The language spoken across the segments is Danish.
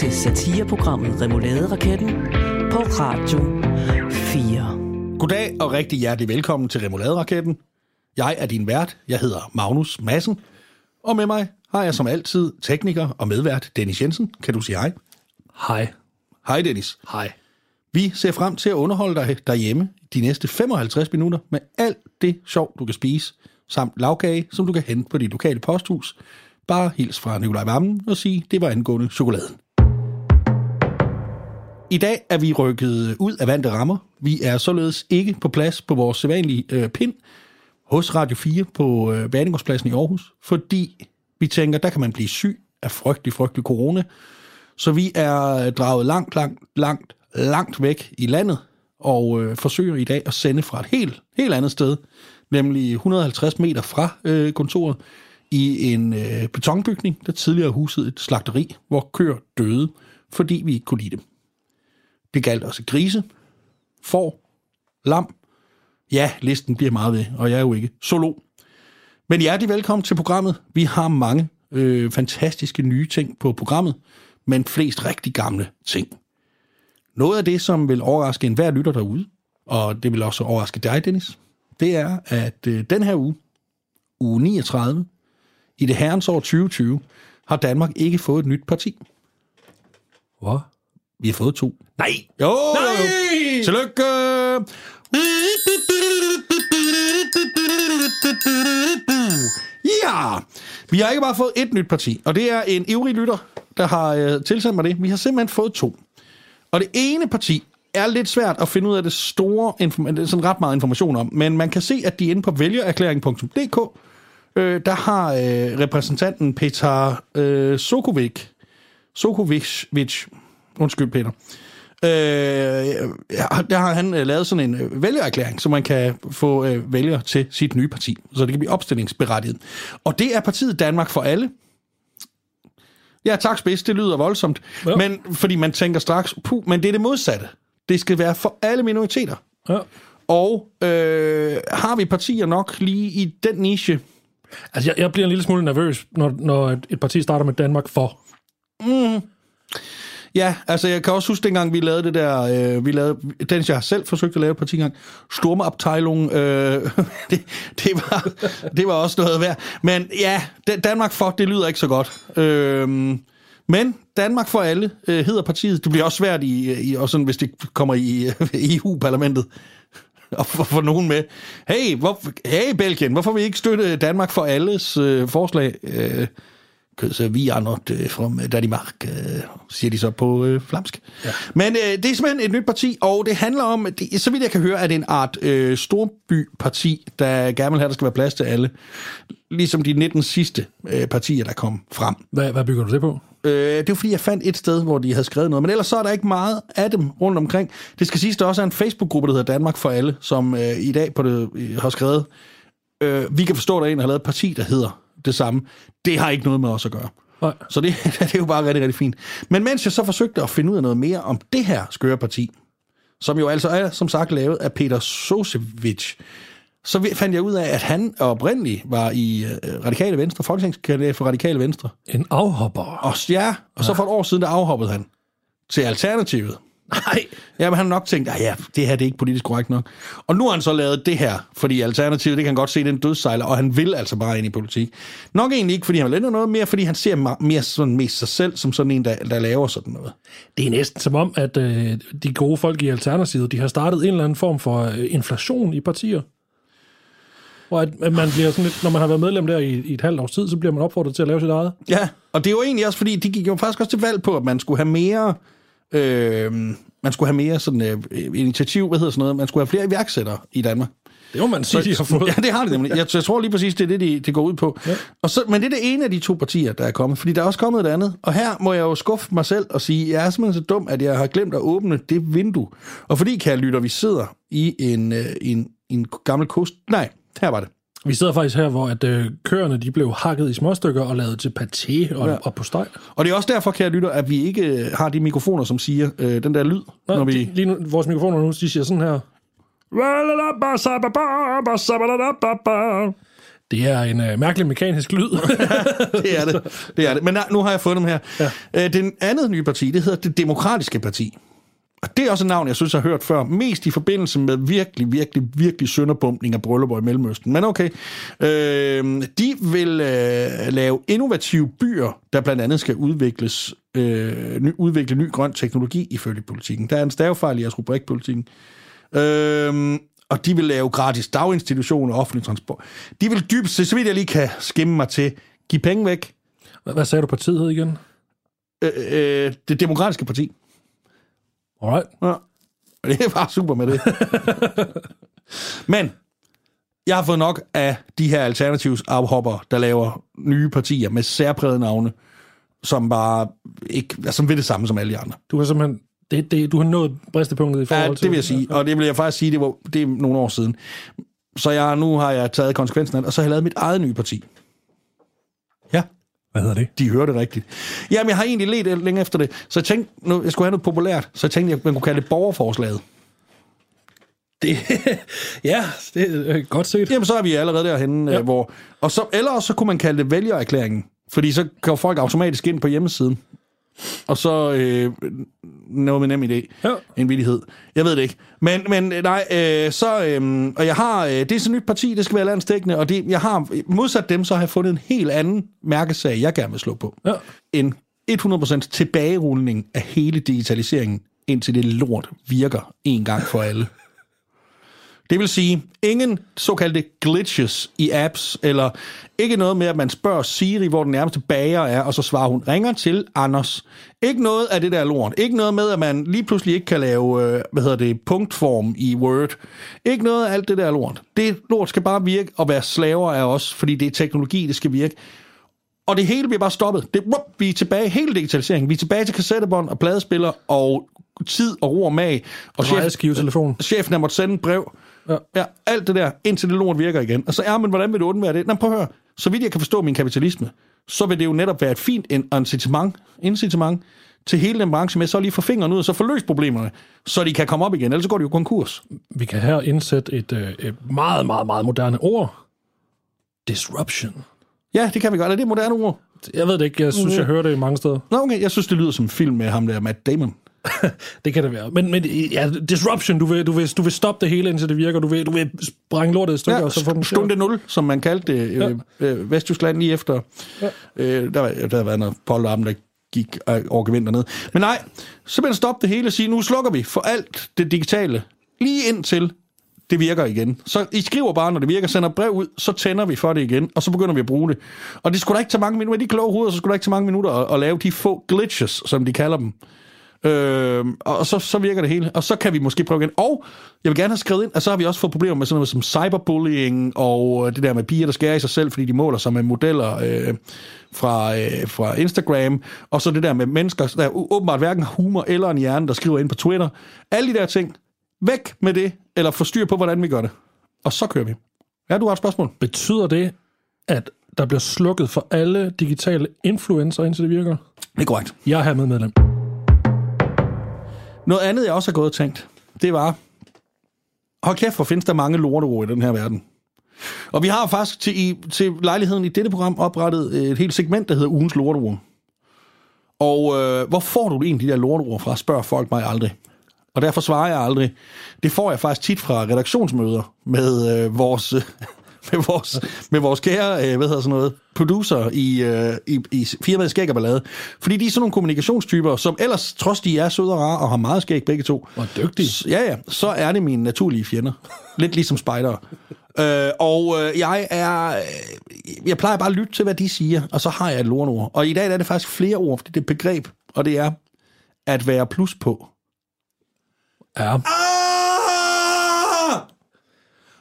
til satireprogrammet Remouladeraketten på Radio 4. Goddag og rigtig hjertelig velkommen til Remouladeraketten. Jeg er din vært. Jeg hedder Magnus Madsen. Og med mig har jeg som altid tekniker og medvært Dennis Jensen. Kan du sige hej? Hej. Hej Dennis. Hej. Vi ser frem til at underholde dig derhjemme de næste 55 minutter med alt det sjov, du kan spise, samt lavkage, som du kan hente på dit lokale posthus. Bare hils fra Nikolaj Vammen og sige, det var angående chokoladen. I dag er vi rykket ud af vante rammer. Vi er således ikke på plads på vores sædvanlige øh, pind hos Radio 4 på øh, Banegårdspladsen i Aarhus, fordi vi tænker, der kan man blive syg af frygtelig, frygtelig corona. Så vi er draget langt, langt, langt, langt væk i landet, og øh, forsøger i dag at sende fra et helt, helt andet sted, nemlig 150 meter fra øh, kontoret, i en øh, betonbygning, der tidligere husede et slagteri, hvor køer døde, fordi vi ikke kunne lide dem. Det galt også grise, får, lam. Ja, listen bliver meget ved, og jeg er jo ikke solo. Men hjertelig velkommen til programmet. Vi har mange øh, fantastiske nye ting på programmet, men flest rigtig gamle ting. Noget af det, som vil overraske enhver lytter derude, og det vil også overraske dig, Dennis, det er, at øh, den her uge, uge 39, i det herrens år 2020, har Danmark ikke fået et nyt parti. Hvad? Vi har fået to. Nej! Jo, Nej! jo. Tillykke! Ja! Vi har ikke bare fået et nyt parti, og det er en ivrig lytter, der har øh, tilsendt mig det. Vi har simpelthen fået to. Og det ene parti er lidt svært at finde ud af det store, inform- sådan ret meget information om, men man kan se, at de er inde på vælgererklæring.dk, øh, der har øh, repræsentanten Peter øh, Sokovic, Sokovic, undskyld Peter, øh, ja, der har han øh, lavet sådan en øh, vælgererklæring, så man kan få øh, vælger til sit nye parti, så det kan blive opstillingsberettiget. Og det er partiet Danmark for alle. Ja, tak spids, det lyder voldsomt. Ja. Men fordi man tænker straks, puh, men det er det modsatte. Det skal være for alle minoriteter. Ja. Og øh, har vi partier nok lige i den niche? Altså, jeg, jeg bliver en lille smule nervøs, når, når et, et parti starter med Danmark for. Ja, altså jeg kan også huske dengang, vi lavede det der, øh, vi lavede, den jeg selv forsøgte at lave et parti gang, Stormabteilung, øh, det, det, var, det var også noget værd. Men ja, Danmark for, det lyder ikke så godt. Øh, men Danmark for alle øh, hedder partiet. Det bliver også svært, i, øh, i, og sådan, hvis det kommer i øh, EU-parlamentet og få få nogen med. Hey, hvor, hey Belgien, hvorfor vi ikke støtte Danmark for alles øh, forslag? Øh, Because vi er not from Danmark, uh, siger de så på uh, flamsk. Ja. Men uh, det er simpelthen et nyt parti, og det handler om, det, så vidt jeg kan høre, at det er en art uh, storbyparti, der gerne vil have, at der skal være plads til alle. Ligesom de 19 sidste uh, partier, der kom frem. Hvad, hvad bygger du det på? Øh, det var fordi, jeg fandt et sted, hvor de havde skrevet noget. Men ellers så er der ikke meget af dem rundt omkring. Det skal siges, der også er en Facebook-gruppe, der hedder Danmark for alle, som øh, i dag på det, øh, har skrevet, øh, vi kan forstå, at der er en, har lavet et parti, der hedder det samme. Det har ikke noget med os at gøre. Nej. Så det, det er jo bare rigtig, rigtig fint. Men mens jeg så forsøgte at finde ud af noget mere om det her skøre parti, som jo altså er, som sagt, lavet af Peter Sosevic, så fandt jeg ud af, at han oprindeligt var i øh, Radikale Venstre, folketingskandidat for Radikale Venstre. En afhopper. Og, ja, og så for et år siden, der afhoppede han til Alternativet. Nej. Ja, men han har nok tænkt, at ja, det her det er ikke politisk korrekt nok. Og nu har han så lavet det her, fordi Alternativet, det kan han godt se, det er en dødssejler, og han vil altså bare ind i politik. Nok egentlig ikke, fordi han vil ændre noget mere, fordi han ser mere sådan mest sig selv som sådan en, der, der laver sådan noget. Det er næsten som om, at øh, de gode folk i Alternativet, de har startet en eller anden form for øh, inflation i partier. Og at, at man bliver sådan lidt, når man har været medlem der i, i et halvt års tid, så bliver man opfordret til at lave sit eget. Ja, og det er jo egentlig også, fordi de gik jo faktisk også til valg på, at man skulle have mere... Øh, man skulle have mere sådan øh, initiativ, hvad hedder sådan noget, man skulle have flere iværksættere i Danmark. Det må man sige, de har fået. Ja, det har det nemlig. Jeg, jeg tror lige præcis, det er det, de, det går ud på. Ja. Og så, men det er det ene af de to partier, der er kommet, fordi der er også kommet et andet. Og her må jeg jo skuffe mig selv og sige, jeg er simpelthen så dum, at jeg har glemt at åbne det vindue. Og fordi, kære lytter, vi sidder i en, øh, en, en gammel kost... Nej, her var det. Vi sidder faktisk her, hvor at, øh, køerne de blev hakket i småstykker og lavet til paté og, Ja. og på steg. Og det er også derfor, kære lytter, at vi ikke øh, har de mikrofoner, som siger øh, den der lyd, Nå, når vi... de, lige nu, vores mikrofoner nu, de siger sådan her. Det er en øh, mærkelig mekanisk lyd. det er det. det er det. Men nej, nu har jeg fundet dem her. Ja. Øh, den andet nye parti, det hedder Det Demokratiske Parti. Og det er også et navn, jeg synes, jeg har hørt før. Mest i forbindelse med virkelig, virkelig, virkelig sønderbumpning af bryllupper i Mellemøsten. Men okay. Øh, de vil øh, lave innovative byer, der blandt andet skal udvikles, øh, ny, udvikle ny grøn teknologi ifølge politikken. Der er en stavefejl i jeres rubrikpolitikken. Øh, og de vil lave gratis daginstitutioner og offentlig transport. De vil dybest set, så vidt jeg lige kan skimme mig til, give penge væk. Hvad, hvad sagde du partiet hed igen? Øh, øh, det demokratiske parti. Alright. Ja. Og det er bare super med det. Men jeg har fået nok af de her alternativs afhopper, der laver nye partier med særprægede navne, som bare ikke, altså, som vil det samme som alle de andre. Du har simpelthen det, det, du har nået bristepunktet i forhold Ja, til... det vil jeg sige. Og det vil jeg faktisk sige, det var det er nogle år siden. Så jeg, nu har jeg taget konsekvensen af det, og så har jeg lavet mit eget nye parti. Ja, Hvad hedder det? de hører det rigtigt. Jamen, jeg har egentlig let længe efter det, så jeg tænkte, nu, jeg skulle have noget populært, så jeg tænkte, at man kunne kalde det borgerforslaget. det ja, det er godt set. Jamen, så er vi allerede derhenne, ja. Ja. hvor... Og så, eller også så kunne man kalde det vælgererklæringen, fordi så går folk automatisk ind på hjemmesiden. Og så øh, noget med nem idé. Ja. En villighed. Jeg ved det ikke. Men, men nej, øh, så... Øh, og jeg har... Øh, det er sådan et nyt parti, det skal være landsdækkende, og det, jeg har... Modsat dem, så har jeg fundet en helt anden mærkesag, jeg gerne vil slå på. Ja. En 100% tilbagerulning af hele digitaliseringen, indtil det lort virker en gang for alle. Det vil sige, ingen såkaldte glitches i apps, eller ikke noget med, at man spørger Siri, hvor den nærmeste bager er, og så svarer hun, ringer til Anders. Ikke noget af det der lort. Ikke noget med, at man lige pludselig ikke kan lave, øh, hvad hedder det, punktform i Word. Ikke noget af alt det der lort. Det lort skal bare virke og være slaver af os, fordi det er teknologi, det skal virke. Og det hele bliver bare stoppet. Det, wup, vi er tilbage, hele digitaliseringen. Vi er tilbage til kassettebånd og pladespiller og tid og ro og mag. Og chef, Drejeskivetelefon. chefen har måttet sende et brev. Ja. ja. alt det der, indtil det lort virker igen. Og så er men hvordan vil du undvære det? Nå, prøv at høre. Så vidt jeg kan forstå min kapitalisme, så vil det jo netop være et fint in- incitament, incitament til hele den branche med, så lige få fingeren ud og så få løst problemerne, så de kan komme op igen, ellers så går de jo konkurs. Vi kan her indsætte et, øh, et meget, meget, meget moderne ord. Disruption. Ja, det kan vi godt. Er det et moderne ord? Jeg ved det ikke, jeg synes, jeg hører det mange steder. Nå, okay. Jeg synes, det lyder som en film med ham der, Matt Damon. Det kan det være. Men, men ja, disruption, du vil, du, vil, du vil stoppe det hele, indtil det virker. Du vil, du vil sprænge lortet i stykker, Ja, og så få den stunde 0, som man kaldte det, øh, øh, Vestjyskland lige efter. Ja. Øh, der, var, der har været noget polterarm, der gik øh, over gevinter ned. Men nej, simpelthen stoppe det hele og sige, nu slukker vi for alt det digitale, lige indtil det virker igen. Så I skriver bare, når det virker, sender brev ud, så tænder vi for det igen, og så begynder vi at bruge det. Og det skulle da ikke tage mange minutter, med de kloge hoveder, så skulle der ikke tage mange minutter at, at lave de få glitches, som de kalder dem. Øh, og så, så virker det hele, og så kan vi måske prøve igen. Og jeg vil gerne have skrevet ind, at så har vi også fået problemer med sådan noget som cyberbullying, og øh, det der med piger, der skærer i sig selv, fordi de måler sig med modeller øh, fra, øh, fra Instagram, og så det der med mennesker, der åbenbart hverken har humor eller en hjerne, der skriver ind på Twitter. Alle de der ting, væk med det, eller få styr på, hvordan vi gør det. Og så kører vi. Ja, du har et spørgsmål. Betyder det, at der bliver slukket for alle digitale influencer, indtil det virker? Det er korrekt. Jeg er hermed medlem. Noget andet, jeg også har gået og tænkt, det var, hold kæft, hvor findes der mange lorteord i den her verden. Og vi har faktisk til, i, til lejligheden i dette program oprettet et helt segment, der hedder ugens lorteord. Og øh, hvor får du egentlig de der lorteord fra, spørger folk mig aldrig. Og derfor svarer jeg aldrig. Det får jeg faktisk tit fra redaktionsmøder med øh, vores... Med vores, med vores kære, øh, hvad hedder sådan noget, producer i, øh, i, i firmaet Skæg og Ballade. Fordi de er sådan nogle kommunikationstyper, som ellers, trods de er søde og rare og har meget skæg begge to. Og dygtig. S- Ja, ja, så er det mine naturlige fjender. Lidt ligesom spejdere. Øh, og øh, jeg er... Øh, jeg plejer bare at lytte til, hvad de siger, og så har jeg et lortord. Og i dag er det faktisk flere ord, fordi det er et begreb, og det er at være plus på. Ja. Ah!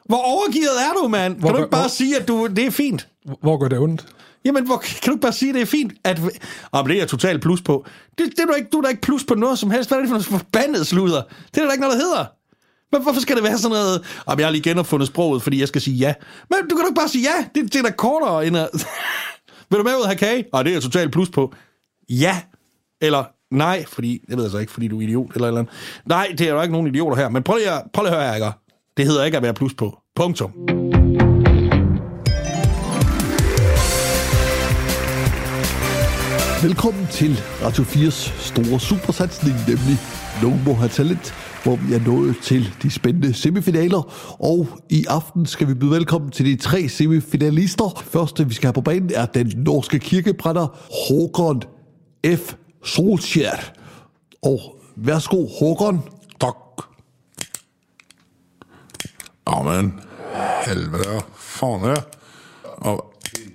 Hvor overgivet er du, mand? Kan Hvor du ikke bare hvor- sige, at du, det er fint? Hvor gør det ondt? Jamen, hvor, kan du ikke bare sige, at det er fint? At, om det er jeg totalt plus på. Det, det er du, ikke, du er da ikke plus på noget som helst. Hvad er det for noget forbandet sludder? Det er der ikke noget, der hedder. Men hvorfor skal det være sådan noget? Om jeg har lige genopfundet sproget, fordi jeg skal sige ja. Men du kan da ikke bare sige ja. Det, det er da kortere end at... Vil du med ud og have kage? Og det er jeg totalt plus på. Ja. Eller nej, fordi... Jeg ved altså ikke, fordi du er idiot eller eller andet. Nej, det er der ikke nogen idioter her. Men prøv lige, at- prøv lige at høre her, ikke? Det hedder ikke at være plus på. Punktum. Velkommen til Radio 4's store supersatsning, nemlig No More Talent, hvor vi er nået til de spændende semifinaler. Og i aften skal vi byde velkommen til de tre semifinalister. Første, vi skal have på banen, er den norske kirkebrænder Håkon F. Solskjaer. Og værsgo, Håkon. Amen. Helvete, faen er det? Og-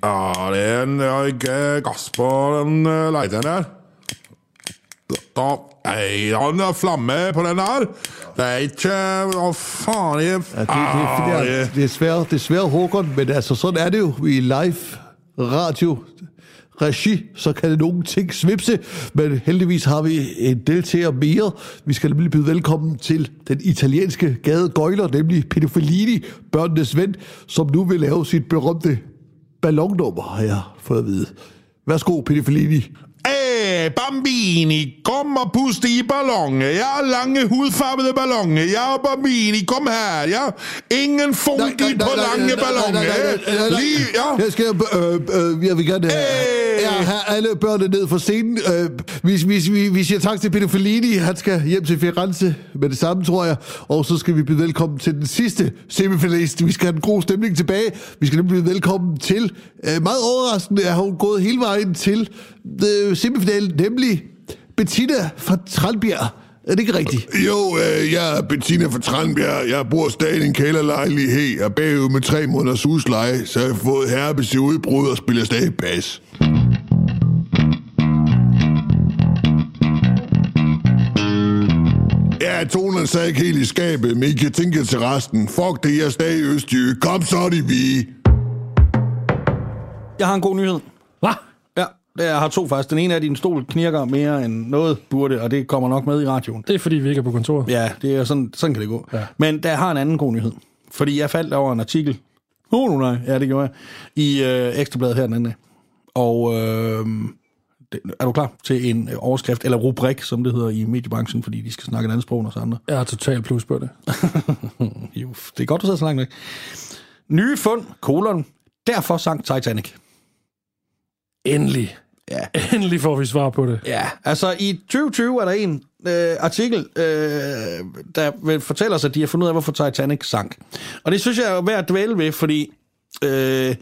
Ja, det er en ja, ikke gass på den uh, lighteren her. Da, nei, han er flamme på den her. Det er ikke Hva faen i det, det, det, Ah, er, det, svært, det er svært, Håkon, men altså, sådan er det jo i live radio regi, så kan det nogle ting svipse, men heldigvis har vi en deltager mere. Vi skal nemlig byde velkommen til den italienske gade Gøjler, nemlig Pedofilini, børnenes ven, som nu vil lave sit berømte ballonnummer, har jeg fået at vide. Værsgo, Pedofilini. Hey, Bambini, kom og puste i ballonger. Jeg har lange hudfarvede ballonger. Jeg er Bambini, kom her. Ja. Ingen funky på lange ballonger. Lige, ja. Jeg skal, øh, øh, jeg vil gerne have, Hey! have alle børnene ned fra scenen. Øh, vi, vi, vi, vi siger tak til Peter Fellini. Han skal hjem til Firenze med det samme, tror jeg. Og så skal vi byde velkommen til den sidste semifinalist. Vi skal have den gode stemning tilbage. Vi skal nemlig byde velkommen til, øh, meget overraskende, er hun gået hele vejen til øh, semifinalen, nemlig Bettina fra Tranbjerg. Er det ikke rigtigt? Jo, øh, jeg er Bettina fra Tranbjerg. Jeg bor stadig i en kælderlejlighed. Jeg er bagud med tre måneders husleje, så jeg har fået herpes i udbrud og spiller stadig bas. Ja, tonerne sad ikke helt i skabet, men I kan tænke til resten. Fuck det, jeg er stadig Østjyde. Kom så, de vi. Jeg har en god nyhed. Hvad? Jeg har to faktisk. Den ene er, at din stol knirker mere end noget burde, og det kommer nok med i radioen. Det er fordi, vi ikke er på kontor. Ja, det er sådan, sådan kan det gå. Ja. Men der har en anden god nyhed. Fordi jeg faldt over en artikel. Oh, nu nej, ja, det gjorde jeg. I øh, Ekstrabladet her den anden dag. Og øh, er du klar til en øh, overskrift, eller rubrik, som det hedder i mediebranchen, fordi de skal snakke et andet sprog end os andre? Jeg har totalt plus på det. Jo, det er godt, du sidder så langt væk. Nye fund, kolon, derfor sank Titanic. Endelig. Ja. Endelig får vi svar på det. Ja, altså i 2020 er der en øh, artikel, øh, der vil fortælle os, at de har fundet ud af, hvorfor Titanic sank. Og det synes jeg er værd at dvæle ved, fordi øh,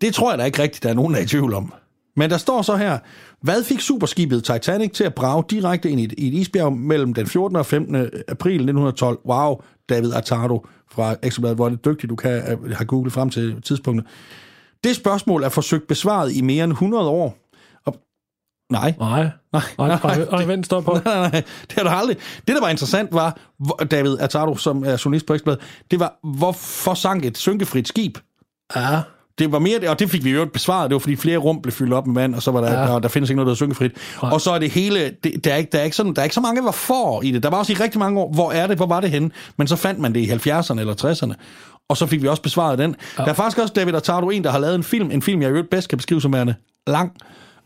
det tror jeg da ikke rigtigt, der er nogen, der er i tvivl om. Men der står så her, hvad fik superskibet Titanic til at brage direkte ind i et, i et isbjerg mellem den 14. og 15. april 1912? Wow, David Attardo fra Ekstrabladet, hvor er det dygtigt, du kan øh, have googlet frem til tidspunktet. Det spørgsmål er forsøgt besvaret i mere end 100 år. Nej, Nej. Nej, Nej, nej, nej, nej, vent, stop på. nej, nej, det er der aldrig. Det, der var interessant, var, David Attardo, som er journalist på Ekstrabladet, det var, hvorfor sank et synkefrit skib? Ja. Det var mere det, og det fik vi jo besvaret. Det var, fordi flere rum blev fyldt op med vand, og så var der, Ja. ja. der, der findes ikke noget, der er synkefrit. Nej. Og så er det hele, det, der, er ikke, der, er ikke sådan, der er ikke så mange, der var for i det. Der var også i rigtig mange år, hvor er det, hvor var det henne? Men så fandt man det i 70'erne eller 60'erne. Og så fik vi også besvaret den. Ja. Der er faktisk også David Attardo, en, der har lavet en film, en film, jeg i øvrigt bedst kan beskrive som værende lang,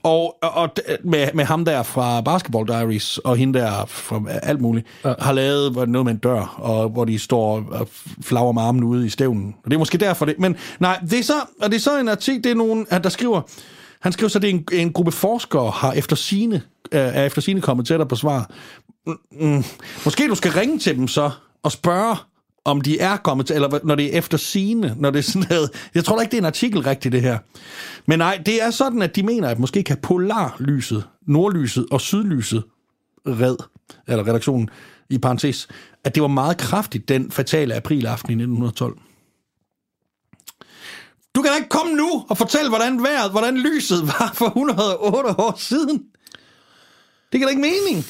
og, og, og med, med ham der fra Basketball Diaries, og hende der fra alt muligt, ja. har lavet noget med en dør, og hvor de står og flager med armen ude i stævnen. Og det er måske derfor det. Men nej, det er så, og det er så en artikel, det er nogen, der skriver, han skriver så, at det er en, en gruppe forskere har efter sine, er efter sine kommet tættere på svar. Mm, mm, måske du skal ringe til dem så, og spørge, om de er kommet til, eller når det er efter sine, når det er sådan noget. Jeg tror da ikke, det er en artikel rigtigt, det her. Men nej, det er sådan, at de mener, at måske kan polarlyset, nordlyset og sydlyset red, eller redaktionen i parentes, at det var meget kraftigt den fatale aprilaften i 1912. Du kan da ikke komme nu og fortælle, hvordan vejret, hvordan lyset var for 108 år siden. Det giver da ikke mening.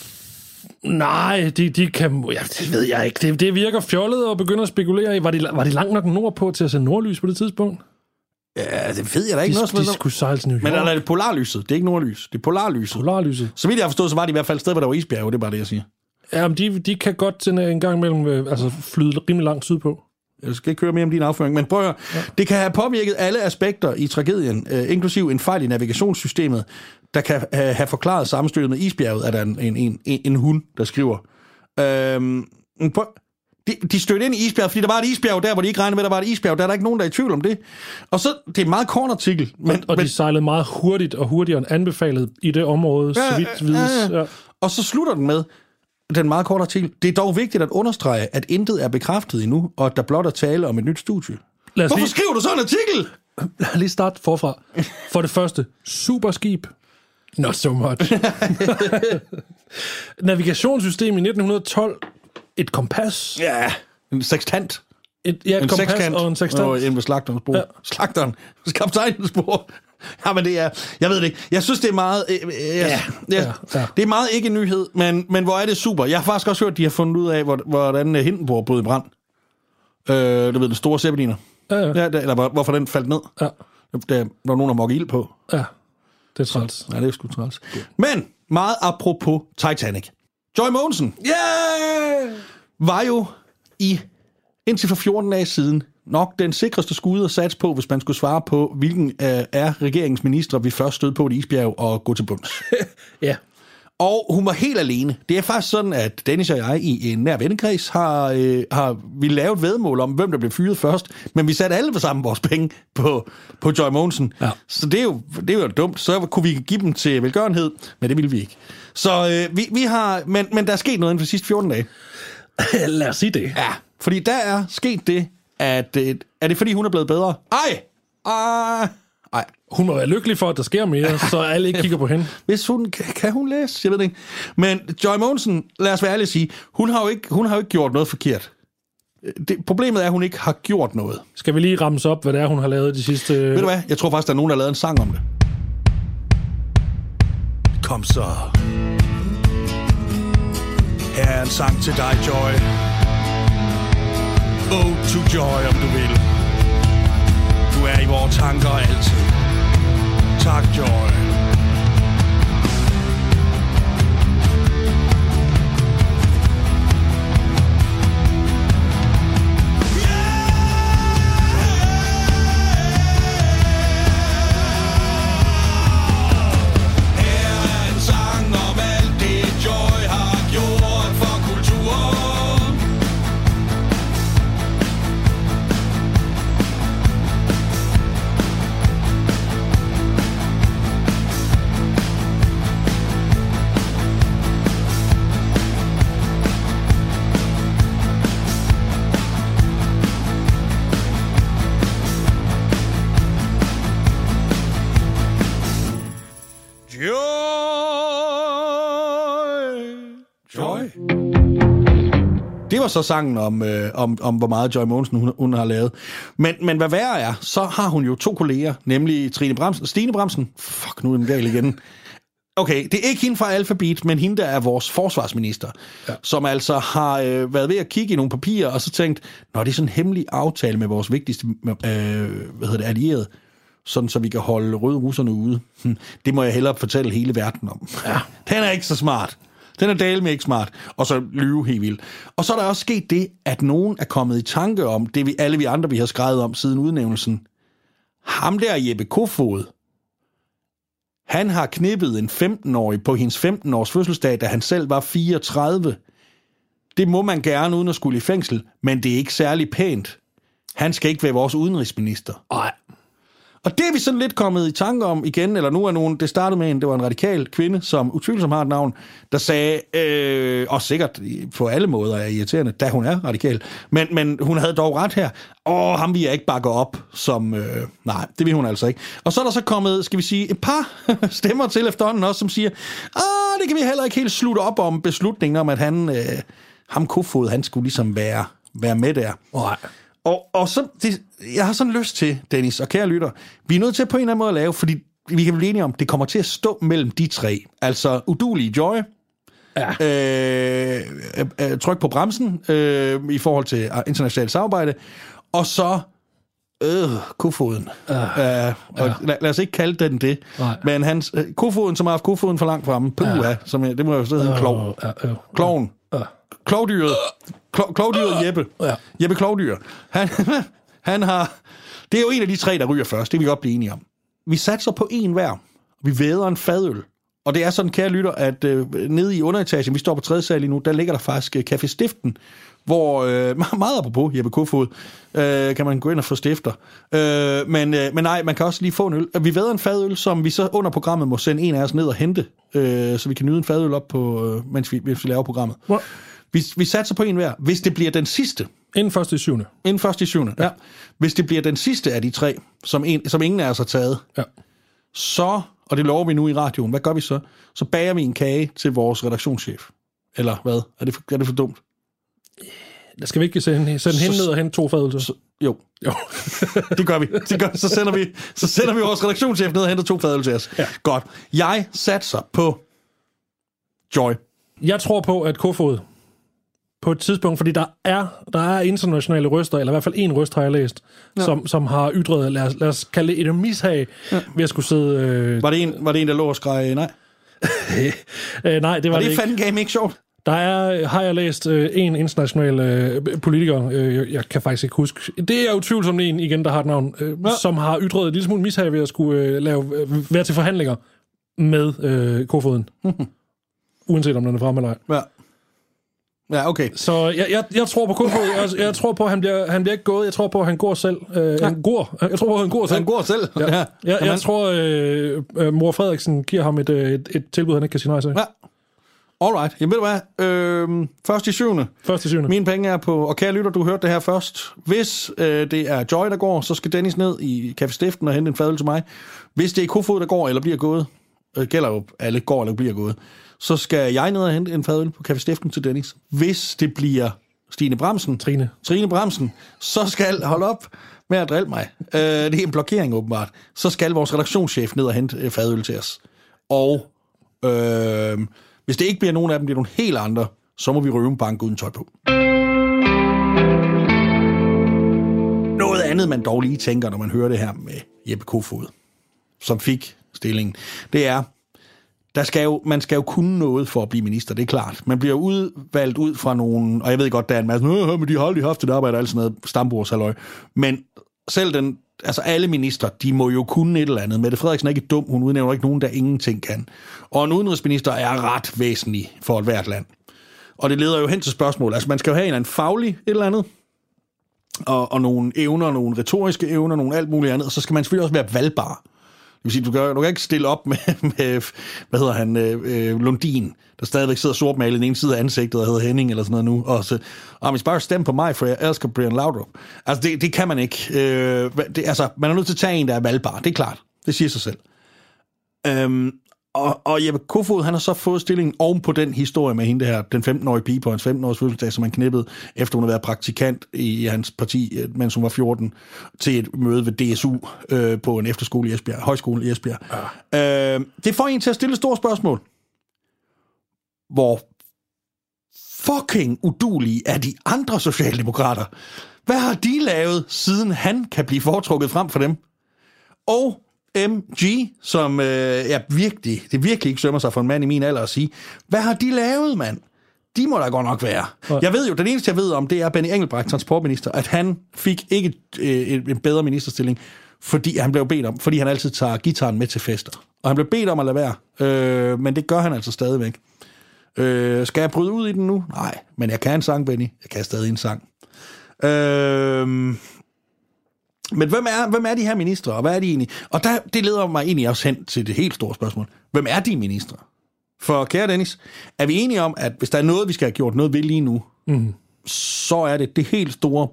Nej, de, de kan... Ja, det ved jeg ikke. Det, det virker fjollet at begynde at spekulere i. Var de, var de langt nok nordpå til at se nordlys på det tidspunkt? Ja, det ved jeg da ikke De, noget de skulle sejle til New York. Men er det polarlyset? Det er ikke nordlys. Det er polarlyset. Polarlyset. Så vidt jeg har forstået, så var det i hvert fald et sted, hvor der var isbjerge. Det er bare det, jeg siger. Ja, men de, de kan godt sådan en gang imellem øh, altså, flyde rimelig langt sydpå. Jeg skal ikke høre mere om din afføring, men prøv at høre. Ja. Det kan have påvirket alle aspekter i tragedien, øh, inklusiv en fejl i navigationssystemet, der kan øh, have forklaret sammenstødet med isbjerget, er der en, en, en, en, hund, der skriver. Øhm, prøv, De, de stødte ind i isbjerget, fordi der var et isbjerg der, hvor de ikke regnede med, at der var et isbjerg. Der er der ikke nogen, der er i tvivl om det. Og så, det er en meget kort artikel. Men, Og men, de sejlede meget hurtigt og hurtigere end anbefalet i det område, Ja, så vidt vides. ja, ja. Ja. og så slutter den med, den meget korte artikel. Det er dog vigtigt at understrege, at intet er bekræftet endnu, og at der blot er tale om et nyt studie. Lad os Hvorfor lige, skriver du sådan en artikel? lad os lige starte forfra. For det første, superskib. Not so much. Navigationssystem i 1912. Et kompas. Ja, en sextant. Et, ja, et En kompas sekskant. og en sextant. Og inde ved slagterens bord. Ja. Ja. Slagteren. Kaptajnens bord. Ja, men det er... Jeg ved det ikke. Jeg synes, det er meget... Øh, øh, ja, ja, ja, ja. Det er meget ikke en nyhed, men, men hvor er det super. Jeg har faktisk også hørt, at de har fundet ud af, hvor- hvordan øh, Hindenburg brød i brand. Øh, du ved, den store zeppeliner. Ja, ja. Ja, det- eller hvor- hvorfor den faldt ned. Ja, Der var nogen, der mokket ild på. ja. Det er træls. Nej, det er sgu træls. Men, meget apropos Titanic. Joy Mogensen Yeah! var jo i, indtil for 14 dage siden, nok den sikreste skud at satse på, hvis man skulle svare på, hvilken øh, er regeringens minister, vi først stød på et isbjerg og gå til bunds. Ja. Og hun var helt alene. Det er faktisk sådan, at Dennis og jeg i en nær vennekreds har, øh, har vi lavet vedmål om, hvem der blev fyret først, men vi satte alle sammen vores penge på, på Joy Mogensen. Ja. Så det er, jo, det er jo dumt. Så kunne vi give dem til velgørenhed, men det ville vi ikke. Så øh, vi, vi har, men, men der er sket noget inden for de sidste 14 dage. Lad os sige det. Ja, fordi der er sket det, at... Øh, er det fordi, hun er blevet bedre? Ej! Ej! Ej. Hun må være lykkelig for, at der sker mere, så alle ikke kigger på hende. Hvis hun... Kan, kan hun læse? Jeg ved det ikke. Men Joy Mogensen, lad os være ærlige at sige, hun har jo ikke, hun har jo ikke gjort noget forkert. Det, problemet er, at hun ikke har gjort noget. Skal vi lige ramse op, hvad det er, hun har lavet de sidste... Ved du hvad? Jeg tror faktisk, der er nogen, der har lavet en sang om det. Kom så. Her er en sang til dig, Joy. Oh to Joy, om du vil. Du er i vores tanker altid. Tak, Joy. Så sangen om, øh, om, om hvor meget Joy Mogensen hun, hun har lavet. Men, men hvad værre er, så har hun jo to kolleger, nemlig Trine Bremsen, Stine Bremsen. Fuck, nu er den galt igen. Okay, det er ikke hende fra Alphabet, men hende, der er vores forsvarsminister, ja. som altså har øh, været ved at kigge i nogle papirer, og så tænkt, når det er sådan en hemmelig aftale med vores vigtigste øh, hvad hedder det, allierede, sådan så vi kan holde røde russerne ude. Hm, Det må jeg hellere fortælle hele verden om. Ja. Den er ikke så smart. Den er dale med ikke smart. Og så lyve helt vildt. Og så er der også sket det, at nogen er kommet i tanke om, det vi alle vi andre, vi har skrevet om siden udnævnelsen. Ham der Jeppe Kofod, han har knippet en 15-årig på hendes 15-års fødselsdag, da han selv var 34. Det må man gerne uden at skulle i fængsel, men det er ikke særlig pænt. Han skal ikke være vores udenrigsminister. Nej. Og det er vi sådan lidt kommet i tanke om igen, eller nu er nogen, det startede med en, det var en radikal kvinde, som utvivlsomt har et navn, der sagde, øh, og sikkert på alle måder er irriterende, da hun er radikal, men, men hun havde dog ret her, åh, ham vil jeg ikke bakke op, som, øh, nej, det vil hun altså ikke. Og så er der så kommet, skal vi sige, et par stemmer til efterhånden også, som siger, ah, det kan vi heller ikke helt slutte op om beslutningen om, at han, øh, ham Kofod, han skulle ligesom være, være med der. Nej. Og, og så, det, jeg har sådan lyst til, Dennis og kære lytter, vi er nødt til på en eller anden måde at lave, fordi vi kan blive enige om, det kommer til at stå mellem de tre. Altså udulige Joy, Ja. øh, øh, øh, tryk på bremsen øh, i forhold til øh, internationalt samarbejde, og så øh, kofoden. Uh, og lad, lad os ikke kalde den det, Nej. men hans, øh, kofoden, som har haft kofoden for langt fremme, puha, ja. som, det må jo så hedde klov. Ja, ja. Kloven. Klovdyret. Klo, klovdyret Jeppe. Ja. Jeppe Klovdyr. Han, han har... Det er jo en af de tre, der ryger først. Det vil vi godt blive enige om. Vi satser på en hver. Vi væder en fadøl. Og det er sådan, kære lytter, at øh, nede i underetagen, vi står på tredje sal lige nu, der ligger der faktisk øh, Café Stiften, hvor, øh, meget apropos Jeppe Kofod, øh, kan man gå ind og få stifter. Øh, men, øh, men nej, man kan også lige få en øl. Vi ved en fadøl, som vi så under programmet må sende en af os ned og hente, øh, så vi kan nyde en fadøl op, på, øh, mens, vi, mens vi laver programmet. Hvor- Vi, vi satser på en hver. Hvis det bliver den sidste, Inden første i syvende. inden først i syvende, ja. hvis det bliver den sidste af de tre, som, en, som ingen af os har taget, Ja. så, og det lover vi nu i radioen, hvad gør vi så? Så bager vi en kage til vores redaktionschef. Eller hvad? Er det for, er det for dumt? Der skal vi ikke sende, sende hende ned og hente to fadølser. Jo, Jo. det gør vi. Det gør, så, sender vi så sender vi vores redaktionschef ned og henter to fadøl til os. Ja. Godt. Jeg satser på Joy. Jeg tror på, at Kofod på et tidspunkt, fordi der er, der er internationale røster, eller i hvert fald en røst har jeg læst, ja. som, som har ytret, lad os, lad os kalde det et mishag, ja. ved at skulle sidde... Øh, Var det en, var det en der lå og skreg nej? øh, nej, det var Og det det ikke. fandme game ikke sjovt. Der er, har jeg læst øh, en international øh, politiker, øh, jeg, jeg kan faktisk ikke huske, det er jo tvivlsomt en igen, der har et navn, øh, ja. som har ytret et lille smule mishag ved at skulle øh, lave, øh, være til forhandlinger med øh, Kofoden. Uanset om den er fremme eller ej. Ja. Ja, okay. Så jeg, jeg, jeg tror på Kofod. Jeg, jeg tror på, at han bliver, han bliver ikke gået. Jeg tror på, at han går selv. Øh, han går. Jeg tror på, at han går selv. Han går selv. Ja. ja. Jeg, jeg Jamen, tror, øh, øh, mor Frederiksen giver ham et, øh, et, et tilbud, han ikke kan sige nej til. Ja. Alright. Jamen ved du hvad? Øhm, først i syvende. Første syvende. Mine penge er på, og kære lytter, du hørte det her først. Hvis øh, det er Joy, der går, så skal Dennis ned i Café Stiften og hente en fadøl til mig. Hvis det er Kofod, der går eller bliver gået, øh, gælder jo alle går eller bliver gået, så skal jeg ned og hente en fadøl på Café Stiften til Dennis. Hvis det bliver Stine Bremsen, Trine. Trine Bremsen, så skal, hold op med at drille mig, øh, det er en blokering åbenbart, så skal vores redaktionschef ned og hente øh, fadøl til os. Og øh, hvis det ikke bliver nogen af dem, bliver nogle helt andre, så må vi røve en bank uden tøj på. Noget andet, man dog lige tænker, når man hører det her med Jeppe Kofod, som fik stillingen, det er, der skal jo, man skal jo kunne noget for at blive minister, det er klart. Man bliver udvalgt ud fra nogen, og jeg ved godt, der er en masse, øh, men de har aldrig haft et arbejde, og alt sådan noget stambordshalløj. Men selv den, altså alle minister, de må jo kunne et eller andet. Mette Frederiksen er ikke dum, hun udnævner ikke nogen, der ingenting kan. Og en udenrigsminister er ret væsentlig for et hvert land. Og det leder jo hen til spørgsmål. Altså man skal jo have en eller anden faglig et eller andet, og, og nogle evner, nogle retoriske evner, nogle alt muligt andet, og så skal man selvfølgelig også være valgbar. Det vil sige, du kan, du kan ikke stille op med, med hvad hedder han, øh, øh, Lundin, der stadigvæk sidder sortmalet i den ene side af ansigtet, og hedder Henning eller sådan noget nu, og så, ah, og hvis bare stem på mig, for jeg elsker Brian Laudrup. Altså, det, det kan man ikke. Øh, det, altså, man er nødt til at tage en, der er valgbar. Det er klart. Det siger sig selv. Øhm, og, og Jeppe Kofod, han har så fået stillingen oven på den historie med hende der, den 15-årige pige på hans 15-års fødselsdag, som han knippede, efter hun havde været praktikant i hans parti, øh, mens hun var 14, til et møde ved DSU øh, på en efterskole i Esbjerg, højskole i Esbjerg. Ja. Øh, det får en til at stille et stort spørgsmål. Hvor fucking udulige er de andre socialdemokrater? Hvad har de lavet, siden han kan blive foretrukket frem for dem? Og MG, som øh, ja, virkelig, det virkelig ikke sømmer sig for en mand i min alder at sige, hvad har de lavet, mand? De må da godt nok være. Ja. Jeg ved jo, den eneste, jeg ved om, det er Benny Engelbrecht, transportminister, at han fik ikke øh, en, en bedre ministerstilling, fordi han blev bedt om, fordi han altid tager gitaren med til fester. Og han blev bedt om at lade være, øh, men det gør han altså stadigvæk. Øh, skal jeg bryde ud i den nu? Nej, men jeg kan en sang, Benny. Jeg kan stadig en sang. Øh, men hvem er, hvem er de her ministre, og hvad er de egentlig? Og der, det leder mig egentlig også hen til det helt store spørgsmål. Hvem er de ministre? For kære Dennis, er vi enige om, at hvis der er noget, vi skal have gjort noget ved lige nu, mm. så er det det helt store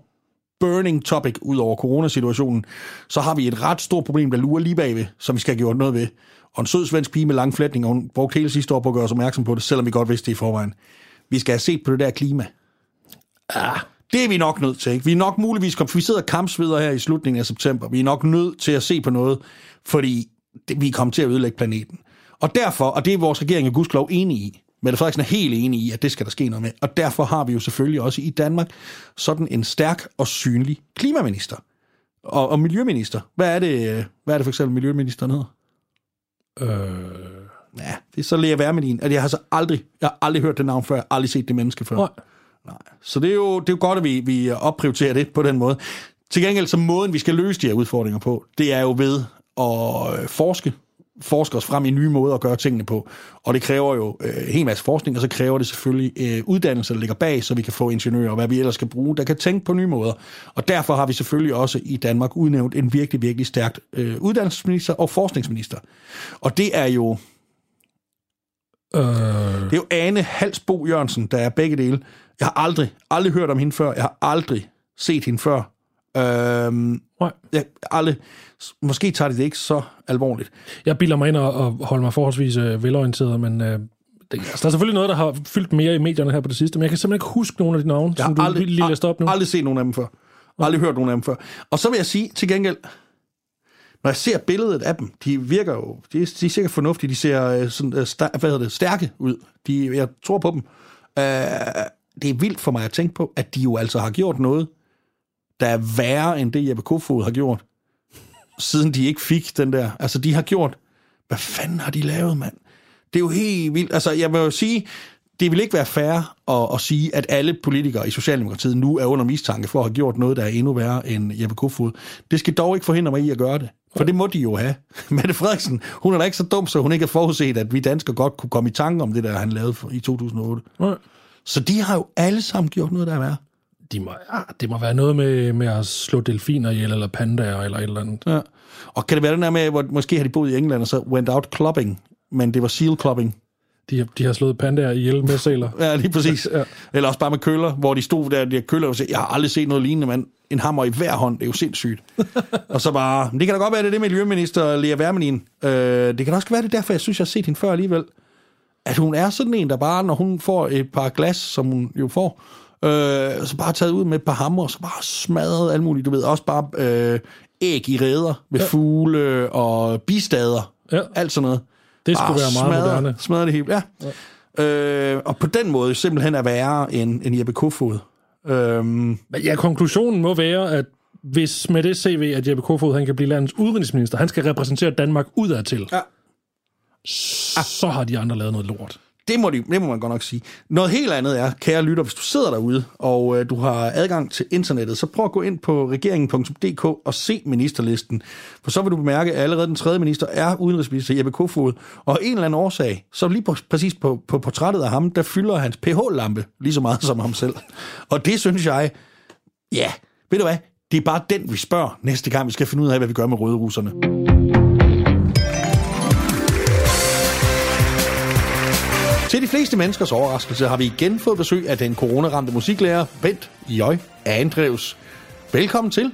burning topic ud over coronasituationen, så har vi et ret stort problem, der lurer lige bagved, som vi skal have gjort noget ved. Og en sød svensk pige med lang flætning, og hun brugte hele sidste år på at gøre os opmærksom på det, selvom vi godt vidste det i forvejen. Vi skal have set på det der klima. Ah, det er vi nok nødt til. Ikke? Vi er nok muligvis, kom- vi sidder kampsveder her i slutningen af september, vi er nok nødt til at se på noget, fordi det, vi er kommet til at ødelægge planeten. Og derfor, og det er vores regering og gudskelov enige i, Mette Frederiksen er helt enig i, at det skal der ske noget med. Og derfor har vi jo selvfølgelig også i Danmark sådan en stærk og synlig klimaminister. Og, og miljøminister. Hvad er det, øh, hvad er det for eksempel miljøministeren hedder? Øh, Ja, det er så Lea Wermelin. At jeg har så aldrig, jeg har aldrig hørt det navn før, jeg har aldrig set det menneske før. nej. Nej. Så det er jo, det er jo godt, at vi, vi opprioriterer det på den måde. Til gengæld, så måden, vi skal løse de her udfordringer på, det er jo ved at øh, forske forske os frem i nye måder at gøre tingene på. Og det kræver jo øh, en hel masse forskning, og så kræver det selvfølgelig øh, uddannelse, der ligger bag, så vi kan få ingeniører og hvad vi ellers skal bruge, der kan tænke på nye måder. Og derfor har vi selvfølgelig også i Danmark udnævnt en virkelig, virkelig stærkt øh, uddannelsesminister og forskningsminister. Og det er jo Øh, det er jo Ane Halsbo Jørgensen, der er begge dele. Jeg har aldrig, aldrig hørt om hende før. Jeg har aldrig set hende før. Øhm, nej. jeg har aldrig, måske tager de det ikke så alvorligt. Jeg bilder mig ind og, og holder mig forholdsvis øh, velorienteret, men øh, det, altså, der er selvfølgelig noget, der har fyldt mere i medierne her på det sidste, men jeg kan simpelthen ikke huske nogen af de navne, Jeg som har du aldrig, lige læste op nu. aldrig set nogen af dem før. Aldrig hørt nogen af dem før. Og så vil jeg sige til gengæld, når jeg ser billedet af dem, de virker jo, de, er- de er sikkert fornuftige, de ser øh, sådan, øh, stær, hvad hedder det, stærke ud. De, jeg tror på dem. Øh, det er vildt for mig at tænke på, at de jo altså har gjort noget, der er værre end det, Jeppe Kofod har gjort, siden de ikke fik den der. Altså, de har gjort, hvad fanden har de lavet, mand? Det er jo helt vildt. Altså, jeg vil jo sige, det vil ikke være fair at, at sige, at alle politikere i Socialdemokratiet nu er under mistanke for at have gjort noget, der er endnu værre end Jeppe Kofod. Det skal dog ikke forhindre mig i at gøre det. For det må de jo have. Mette Frederiksen, hun er da ikke så dum, så hun ikke har forudset, at vi danskere godt kunne komme i tanke om det, der han lavede i 2008. Nej. Så de har jo alle sammen gjort noget, der er værre. De må, ja, det må være noget med, med at slå delfiner ihjel, eller pandaer, eller et eller andet. Ja. Og kan det være den der med, hvor måske har de boet i England, og så went out clubbing, men det var seal clubbing. De, har- de har slået pandaer ihjel med sæler. Ja, lige præcis. Ja. Eller også bare med køller, hvor de stod der, de her køller, og sagde, jeg har aldrig set noget lignende, mand. En hammer i hver hånd, det er jo sindssygt. og så bare, det kan da godt være, det er det miljøminister Lea Wermelin. Øh, det kan da også være, det er derfor, jeg synes, jeg har set hende før alligevel. At hun er sådan en, der bare, når hun får et par glas, som hun jo får, øh, så bare taget ud med et par hammer, og så bare smadret alt muligt. Du ved, også bare øh, æg i reder med ja. fugle og bistader. Ja. Alt sådan noget. Det skulle være meget smadre, moderne. Smadre det helt, ja. ja. Øh, og på den måde simpelthen er værre end, end Jeppe Kofod. Øhm, Men ja, konklusionen må være, at hvis med det CV, at Jeppe Kofod han kan blive landets udenrigsminister, han skal repræsentere Danmark udadtil, Ja. så har de andre lavet noget lort det, må de, det må man godt nok sige. Noget helt andet er, kære lytter, hvis du sidder derude, og øh, du har adgang til internettet, så prøv at gå ind på regeringen.dk og se ministerlisten. For så vil du bemærke, at allerede den tredje minister er udenrigsminister Jeppe Kofod. Og af en eller anden årsag, så lige på, præcis på, på portrættet af ham, der fylder hans pH-lampe lige så meget som ham selv. Og det synes jeg, ja, ved du hvad, det er bare den, vi spørger næste gang, vi skal finde ud af, hvad vi gør med røde russerne. Til de fleste menneskers overraskelse har vi igen fået besøg af den coronaramte musiklærer Bent Jøj Andrews. Velkommen til.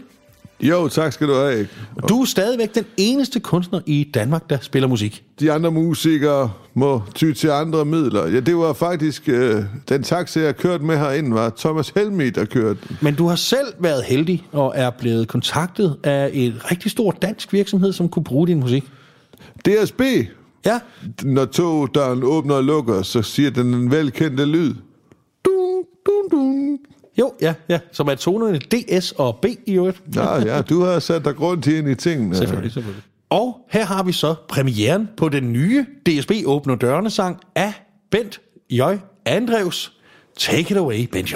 Jo, tak skal du have. Du er stadigvæk den eneste kunstner i Danmark, der spiller musik. De andre musikere må ty til andre midler. Ja, det var faktisk øh, den taxa, jeg kørte med herinde, var Thomas Helmi, der kørte. Men du har selv været heldig og er blevet kontaktet af en rigtig stor dansk virksomhed, som kunne bruge din musik. DSB, Ja, når togdøren åbner og lukker, så siger den en velkendte lyd. Dun, dun, dun. jo, ja, ja. Som er tonerne DS og B i øvrigt. Ja, ja, du har sat dig grund til ind i tingene. Selvfølgelig, selvfølgelig. Og her har vi så premieren på den nye DSB Åbner Dørene sang af Bent J. Andrews. Take it away, Bent J.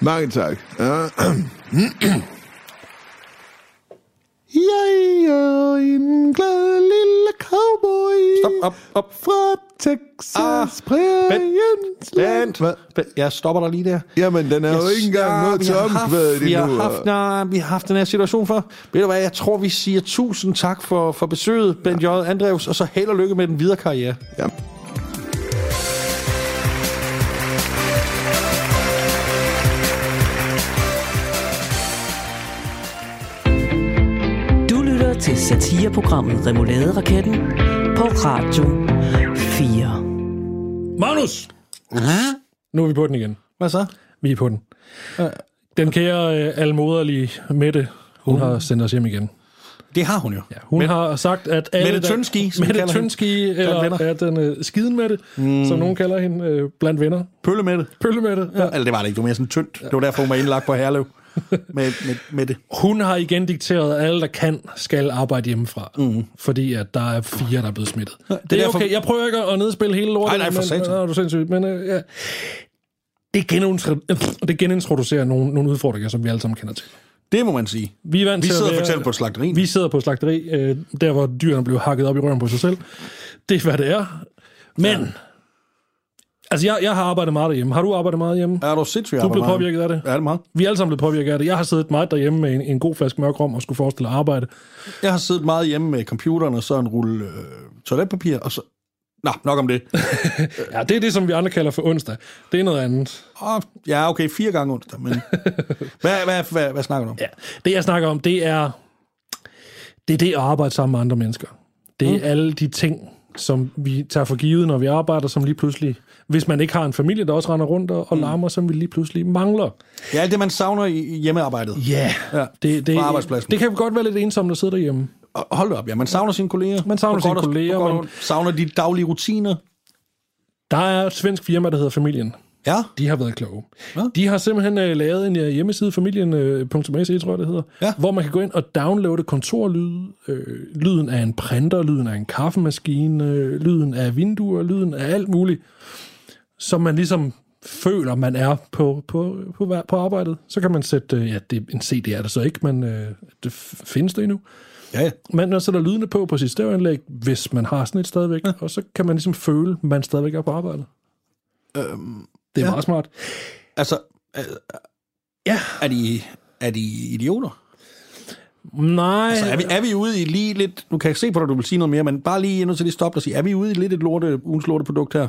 Mange tak. Ja. Jeg er en glad lille cowboy Stop, op, op. fra Texas Ah, præriens land. Bent, jeg stopper dig lige der. Jamen, den er jo ikke engang nået vi til omkvædet vi har, endnu. haft, nej, vi har haft den her situation for. Ved du hvad, jeg tror, vi siger tusind tak for, for besøget, Bent J. Andrews, og så held og lykke med den videre karriere. Ja. Til satireprogrammet Remouladeraketten på Radio 4. Magnus! Nu er vi på den igen. Hvad så? Vi er på den. Den kære øh, almoderlige Mette, hun har sendt os hjem igen. Det har hun jo. Ja, hun Men- har sagt, at alle... Mette Tønski, som Mette. Tønski, eller venner. er den øh, skiden Mette, mm. som nogen kalder hende øh, blandt venner. Pølle med det. Pølle Mette. Ja. Eller det var det ikke, det var mere sådan tyndt. Det var derfor, hun var indlagt på Herlev. Med, med, med det. Hun har igen dikteret, at alle, der kan, skal arbejde hjemmefra. Mm. Fordi at der er fire, der er blevet smittet. det, er derfor- okay. Jeg prøver ikke at nedspille hele lortet. Nej, nej, for men, satan. Nej, du sindssygt. Men øh, ja. det, genintro- det genintroducerer nogle, nogle udfordringer, som vi alle sammen kender til. Det må man sige. Vi er vant Vi til at sidder for være- eksempel på slagteri. Vi sidder på slagteri, øh, der hvor dyrene blev hakket op i røven på sig selv. Det er, hvad det er. Men, ja. Altså jeg, jeg har arbejdet meget derhjemme. Har du arbejdet meget hjemme? Er du sindssygt? Du arbejder påvirket af det? Ja, det er meget. Vi er alle sammen blevet påvirket af det. Jeg har siddet meget derhjemme med en, en god flaske mørk rom og skulle forestille at arbejde. Jeg har siddet meget hjemme med computeren og så en rulle øh, toiletpapir, og så... Nå, nok om det. Ja, det er det, som vi andre kalder for onsdag. Det er noget andet. Oh, ja, okay, fire gange onsdag, men... hvad, hvad, hvad, hvad snakker du om? Ja, det jeg snakker om, det er det, er det at arbejde sammen med andre mennesker. Det er mm. alle de ting, som vi tager for givet, når vi arbejder, som lige pludselig, hvis man ikke har en familie, der også render rundt og, og larmer, som vi lige pludselig mangler. Ja, alt det, man savner i hjemmearbejdet. Ja, Ja, det, det, arbejdspladsen. det kan godt være lidt ensomt at sidde derhjemme. Og Hold op, ja, man savner sine kolleger. Man savner sine kolleger, og man-. Savner de daglige rutiner. Der er et svensk firma, der hedder Familien. Ja, De har været kloge. Nå. De har simpelthen uh, lavet en uh, hjemmeside, familien.se, tror jeg det hedder, Ja. hvor man kan gå ind og downloade kontorlyd, øh, lyden af en printer, lyden af en kaffemaskine, øh, lyden af vinduer, lyden af alt muligt, som man ligesom føler, man er på, på, på, på arbejdet. Så kan man sætte, øh, ja, det, en CD er det så ikke, men øh, det findes det endnu. ja, ja. Man sætter lydene på på sit stereoanlæg, hvis man har sådan et stadigvæk, ja. og så kan man ligesom føle, man stadigvæk er på arbejde. Øhm, Det er ja. meget smart. altså, øh, Ja. er de, er de idioter? Nej, Altså, er vi, er vi ude i lige lidt... Nu kan jeg se på dig, du vil sige noget mere, men bare lige nødt til lige stoppe og sige, er vi ude i lidt et lorte, ugens lorteprodukt her?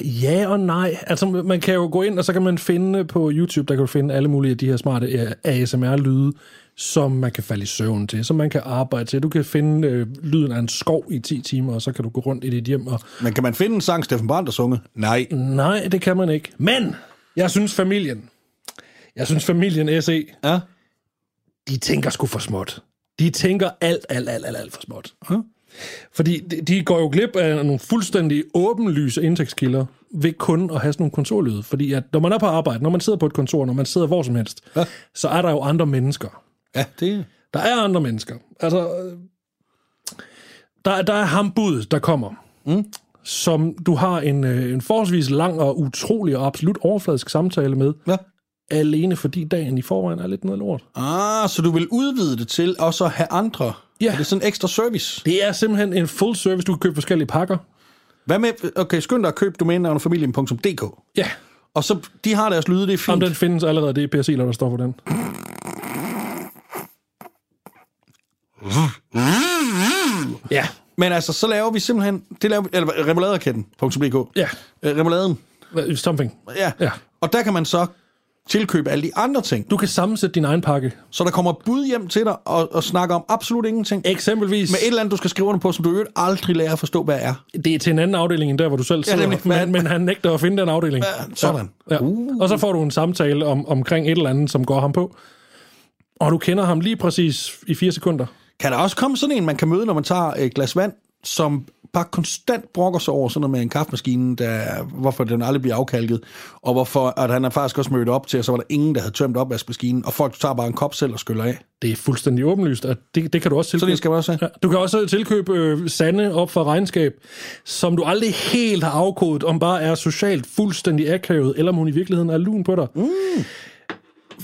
Ja og nej. Altså, man kan jo gå ind, og så kan man finde på YouTube, der kan du finde alle mulige af de her smarte ASMR-lyde, som man kan falde i søvn til, som man kan arbejde til. Du kan finde øh, lyden af en skov i 10 timer, og så kan du gå rundt i dit hjem. Og... Men kan man finde en sang, Steffen Brandt har sunget? Nej. Nej, det kan man ikke. Men jeg synes familien, jeg synes familien SE, Ja. de tænker sgu for småt. De tænker alt, alt, alt, alt, alt for småt. Ja. Fordi de, de går jo glip af nogle fuldstændig åbenlyse indtægtskilder ved kun at have sådan nogle kontorlyde. Fordi at når man er på arbejde, når man sidder på et kontor, når man sidder hvor som helst, Ja. så er der jo andre mennesker. Ja, det... Der er andre mennesker. Altså, der, der er ham bud, der kommer, mm. som du har en, øh, en forholdsvis lang og utrolig og absolut overfladisk samtale med, Ja. alene fordi dagen i forvejen er lidt noget lort. Ah, så du vil udvide det til også at have andre? Ja. Er det sådan en ekstra service? Det er simpelthen en full service. Du kan købe forskellige pakker. Hvad med... Okay, skynd dig at købe domænenavnet familien.dk. Ja, Og så, de har deres lyde, det er fint. om den findes allerede. Det er PSI, der står på den. Ja, Men altså, så laver vi simpelthen... Det laver vi... Eller remoladeraketten.dk. ja. Øh, Remoladen. Hvad- Something. Ja. Ja. Og der kan man så tilkøbe alle de andre ting. Du kan sammensætte din egen pakke. Så der kommer bud hjem til dig og, og snakker om absolut ingenting. Eksempelvis, Med et eller andet, du skal skrive under på, som du øvrigt aldrig lærer at forstå, hvad er. det er til en anden afdeling end der, hvor du selv sidder, nemlig. men, men han nægter at finde den afdeling. Ja, sådan. Ja. Og så får du en samtale om, omkring et eller andet, som går ham på. Og du kender ham lige præcis i fire sekunder. Kan der også komme sådan en, man kan møde, når man tager et glas vand, som bare konstant brokker sig over sådan noget med en kaffemaskine, der, hvorfor den aldrig bliver afkalket, og hvorfor at han er faktisk også mødt op til, og så var der ingen, der havde tømt opvaskemaskinen, og folk tager bare en kop selv og skyller af. Det er fuldstændig åbenlyst, at det, det kan du også Så tilkøbe. det skal man også have. Ja, du kan også tilkøbe øh, sande op for regnskab, som du aldrig helt har afkodet, om bare er socialt fuldstændig akavet, eller om hun i virkeligheden er lun på dig. Mm.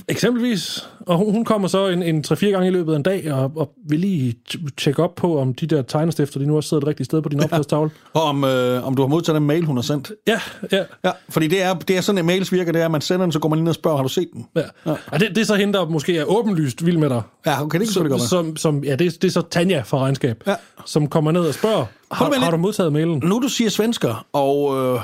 Eksempelvis. Og hun, hun kommer så en, en 3-4 gange i løbet af en dag, og, og vil lige tjekke op på, om de der tegnestifter, de nu også sidder det rigtige sted på din opslagstavle. Og om, øh, om du har modtaget den mail, hun har sendt. Ja, ja. Ja, fordi det er, det er sådan, at mails virker, det er, at man sender den, så går man ind og spørger, har du set den? ja. ja. Og det, det er så hende, der måske er åbenlyst vild med dig. Ja, okay, det kan selvfølgelig godt som, som, som, ja, det, det er så Tanja fra Regnskab, Ja. som kommer ned og spørger, har, har du modtaget mailen? Nu du siger svensker, og øh,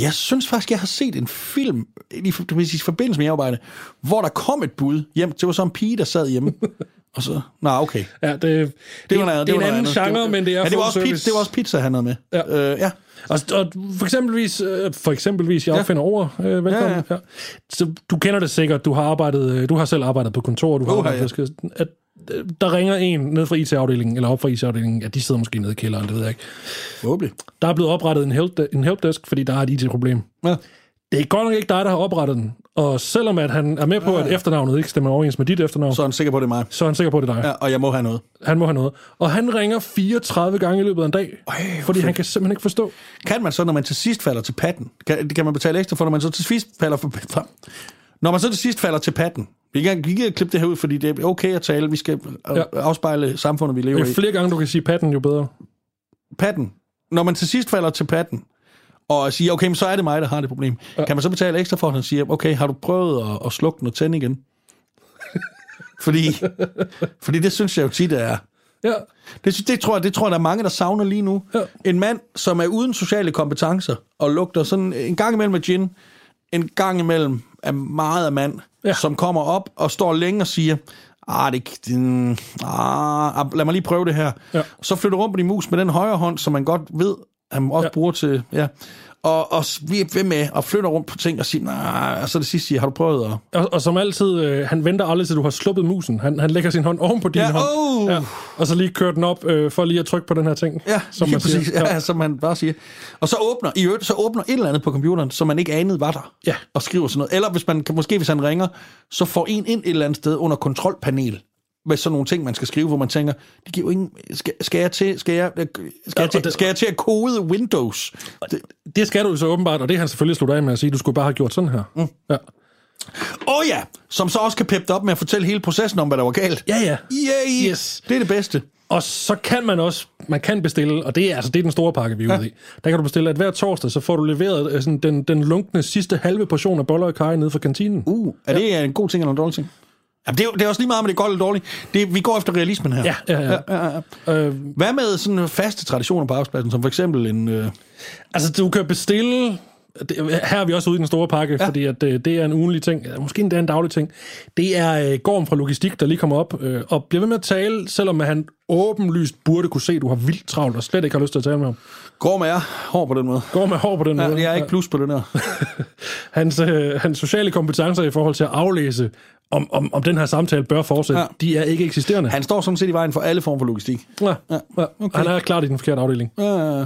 jeg synes faktisk, jeg har set en film i, i forbindelse med hjemmearbejde, hvor der kom et bud hjem. Det var så en pige, der sad hjemme. og så, nå, okay. Ja, det, Det var, noget, det er var en anden andet. genre, det, men det er ja, det var, også pizza, det var også pizza, han havde med. Ja. Øh, ja. Og, og for eksempelvis, øh, for eksempelvis, jeg opfinder ord, øh, velkommen. Ja, Ja, ja. ja. Ja. Så du kender det sikkert, du har arbejdet, øh, du har selv arbejdet på kontor, du har Uha, arbejdet, på- at der ringer en ned fra IT-afdelingen, eller op fra IT-afdelingen, ja, de sidder måske nede i kælderen, det ved jeg ikke. Forhåbentlig. Der er blevet oprettet en, help, en helpdesk, fordi der er et IT-problem. Ja. Det er godt nok ikke dig, der har oprettet den. Og selvom at han er med på, at efternavnet ikke stemmer overens med dit efternavn, Så er han sikker på, det er mig. så er han sikker på, det er dig. Ja, og jeg må have noget. Han må have noget. Og han ringer 34 gange i løbet af en dag, Øj, fordi han kan simpelthen ikke forstå. Kan man så, når man til sidst falder til patten, kan, kan man betale ekstra for, når man så til sidst falder for, for Når man så til sidst falder til patten, Vi kan, kan klippe det her ud, fordi det er okay at tale. Vi skal ja. Ja. afspejle samfundet, vi lever Jo i. flere gange du kan sige patten, jo bedre. patten. Når man til sidst falder til patten, og siger, okay, men så er det mig, der har det problem. Ja. Kan man så betale ekstra for, at han siger, okay, har du prøvet at, at slukke den og tænde igen? fordi, fordi det synes jeg jo tit er... Ja. Det, det, tror jeg, det tror jeg, der er mange, der savner lige nu. Ja. En mand, som er uden sociale kompetencer, og lugter sådan en gang imellem af gin, en gang imellem af meget af mand, ja. Som kommer op og står længe og siger, ah, det, det, ah, lad mig lige prøve det her. Ja. Så flytter rundt på din mus med den højre hånd, som man godt ved, han også. Ja. bruger til... Ja. Og, og vi er ved med at flytte rundt på ting og sige, nej, og så det sidste siger, har du prøvet at... Og, og som altid, øh, han venter aldrig til du har sluppet musen. Han, han lægger sin hånd oven på din Ja, hånd. oh! Ja, og så lige kører den op øh, for lige at trykke på den her ting. Ja, som man siger. præcis. Ja. ja, som man bare siger. Og så åbner, i øvrigt, så åbner et eller andet på computeren, som man ikke anede var der. Ja. Og skriver sådan noget. Eller hvis man, måske hvis han ringer, så får en ind et eller andet sted under kontrolpanel med sådan nogle ting, man skal skrive, hvor man tænker, det giver ingen... Skal, skal jeg til, skal jeg, skal jeg, og til, skal jeg til at kode Windows? Det, Det skal du jo så åbenbart, og det har han selvfølgelig sluttet af med at sige, du skulle bare have gjort sådan her. Mm. Ja. Åh oh ja, som så også kan peppe op med at fortælle hele processen om, hvad der var galt. ja, ja. Yay! Yes. Det er det bedste. Og så kan man også, man kan bestille, og det er altså det er den store pakke, vi er ude i. Der kan du bestille, at hver torsdag, så får du leveret øh, sådan, den, den lunkne sidste halve portion af boller og kaj nede fra kantinen. Uh, er det en god ting eller en dårlig ting? Jamen, det, er, jo- det er også lige meget, om det er godt eller dårligt. Det, vi går efter realismen her. Ja, ja, ja. ja, ja, ja. Øh, Hvad med sådan faste traditioner på arbejdspladsen, som for eksempel en... Øh, altså, du kan bestille... Det, her er vi også ude i den store pakke, ja. fordi at, øh, det er en ugenlig ting. Måske endda en daglig ting. Det er øh, Gorm fra Logistik, der lige kommer op øh, og bliver ved med at tale, selvom han åbenlyst burde kunne se, at du har vildt travlt og slet ikke har lyst til at tale med ham. går med er hård på den måde. Går med hår på den Ja, måde. jeg er ikke plus på den her. hans, øh, hans sociale kompetencer i forhold til at aflæse, om, om, om den her samtale bør fortsætte, Ja. de er ikke eksisterende. Han står sådan set i vejen for alle former for logistik. ja, Ja, okay. Han er klart i den forkerte afdeling. Ja.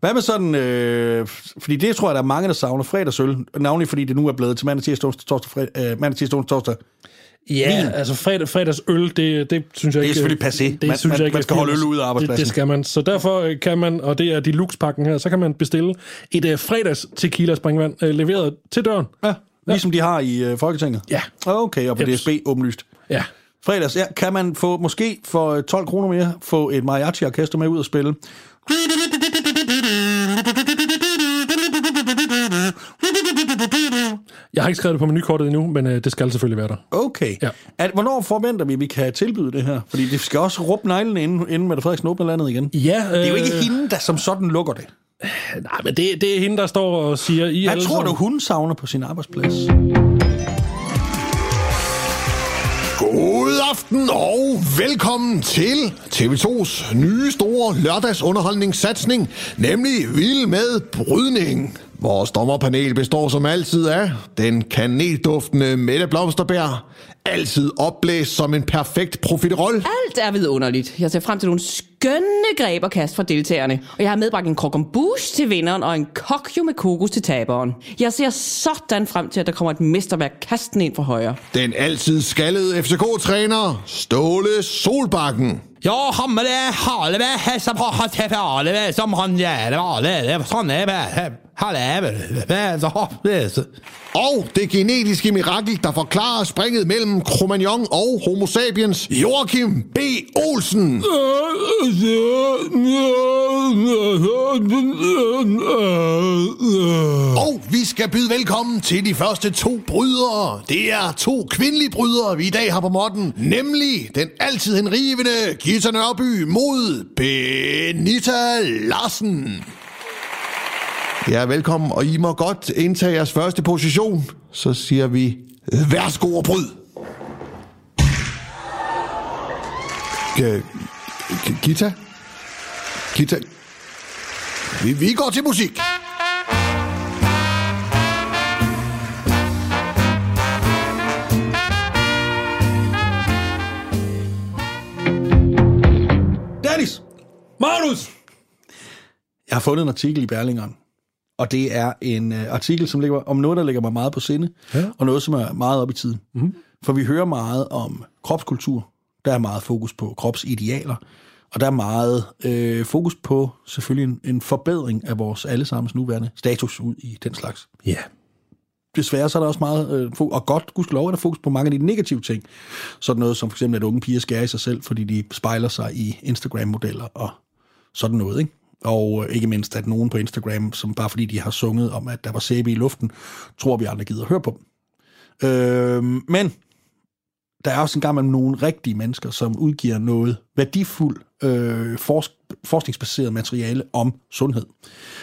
Hvad med sådan... Øh, fordi det tror jeg, der er mange, der savner fredagsøl. Navnlig fordi det nu er blevet til mandag, tirsdag, onsdag, torsdag, fred, øh, mandag, tirsdag, onsdag, torsdag. Ja, altså fredag, fredagsøl, det, det synes jeg Det er ikke... selvfølgelig passé. Det Man- synes man- jeg ikke man skal holde øl ude af arbejdspladsen. Det, det skal man. Så derfor øh, kan man, og det er deluxe-pakken her, så kan man bestille et uh, fredags tequila springvand uh, leveret til døren. Ja, ligesom de har i øh, Folketinget. Ja. Okay, og på Jeps. DSB åbenlyst. Ja. Fredags, ja, kan man få, måske for 12 kroner mere, få et mariachi-orkester med ud og spille. Jeg har ikke skrevet det på menukortet endnu, men uh, det skal selvfølgelig være der. Okay. Ja. At, hvornår forventer vi, at vi kan tilbyde det her? Fordi det skal også råbe neglene, inden, inden Mette Frederiksen åbner landet igen. Ja, øh, Det er jo ikke hende, der som sådan lukker det. Nej, men det, det er hende, der står og siger... I Hvad tror du, sammen- hun savner på sin arbejdsplads? God aften og velkommen til TV2's nye store lørdagsunderholdningssatsning, nemlig Vild med Brydning. Vores dommerpanel består som altid af den kanelduftende Mette Blomsterbær, altid opblæst som en perfekt profiterol. Alt er vidunderligt. Jeg ser frem til nogle skønne greb og kast fra deltagerne. Og jeg har medbragt en krokombouche til vinderen og en kokjo med kokos til taberen. Jeg ser sådan frem til, at der kommer et mesterværk kasten ind fra højre. Den altid skaldede FCK-træner, Ståle Solbakken. Ja, hammer det halve helse på hans halve som han gjør vanlig. Sånn er det. Halve. Og det genetiske mirakel, der forklarer springet mellem Cro-Magnon og Homo sapiens, Joachim B. Olsen. Og vi skal byde velkommen til de første to brydere. Det er to kvindelige brydere, vi i dag har på modden. Nemlig den altid henrivende Gita Nørby mod Benita Larsen. Ja, velkommen, og I må godt indtage jeres første position. Så siger vi, værsgo og bryd. Gita? Gita? Vi, vi går til musik. Dennis! Magnus! Jeg har fundet en artikel i Berlingeren, og det er en uh, artikel, som ligger om noget, der ligger mig meget på sinde, ja. og noget, som er meget op i tiden. Mm. For vi hører meget om kropskultur. Der er meget fokus på kropsidealer, og der er meget øh, fokus på selvfølgelig en, en forbedring af vores allesammens nuværende status ud i den slags. Ja. desværre så er der også meget, øh, og godt, gudskelov, er der fokus på mange af de negative ting. Sådan noget som for eksempel, at unge piger skærer i sig selv, fordi de spejler sig i Instagram-modeller og sådan noget, ikke? Og øh, ikke mindst, at nogen på Instagram, som bare fordi de har sunget om, at der var sæbe i luften, tror vi aldrig gider at høre på dem. Øh, men der er også en gang med nogle rigtige mennesker, som udgiver noget værdifuldt øh, forsk- forskningsbaseret materiale om sundhed.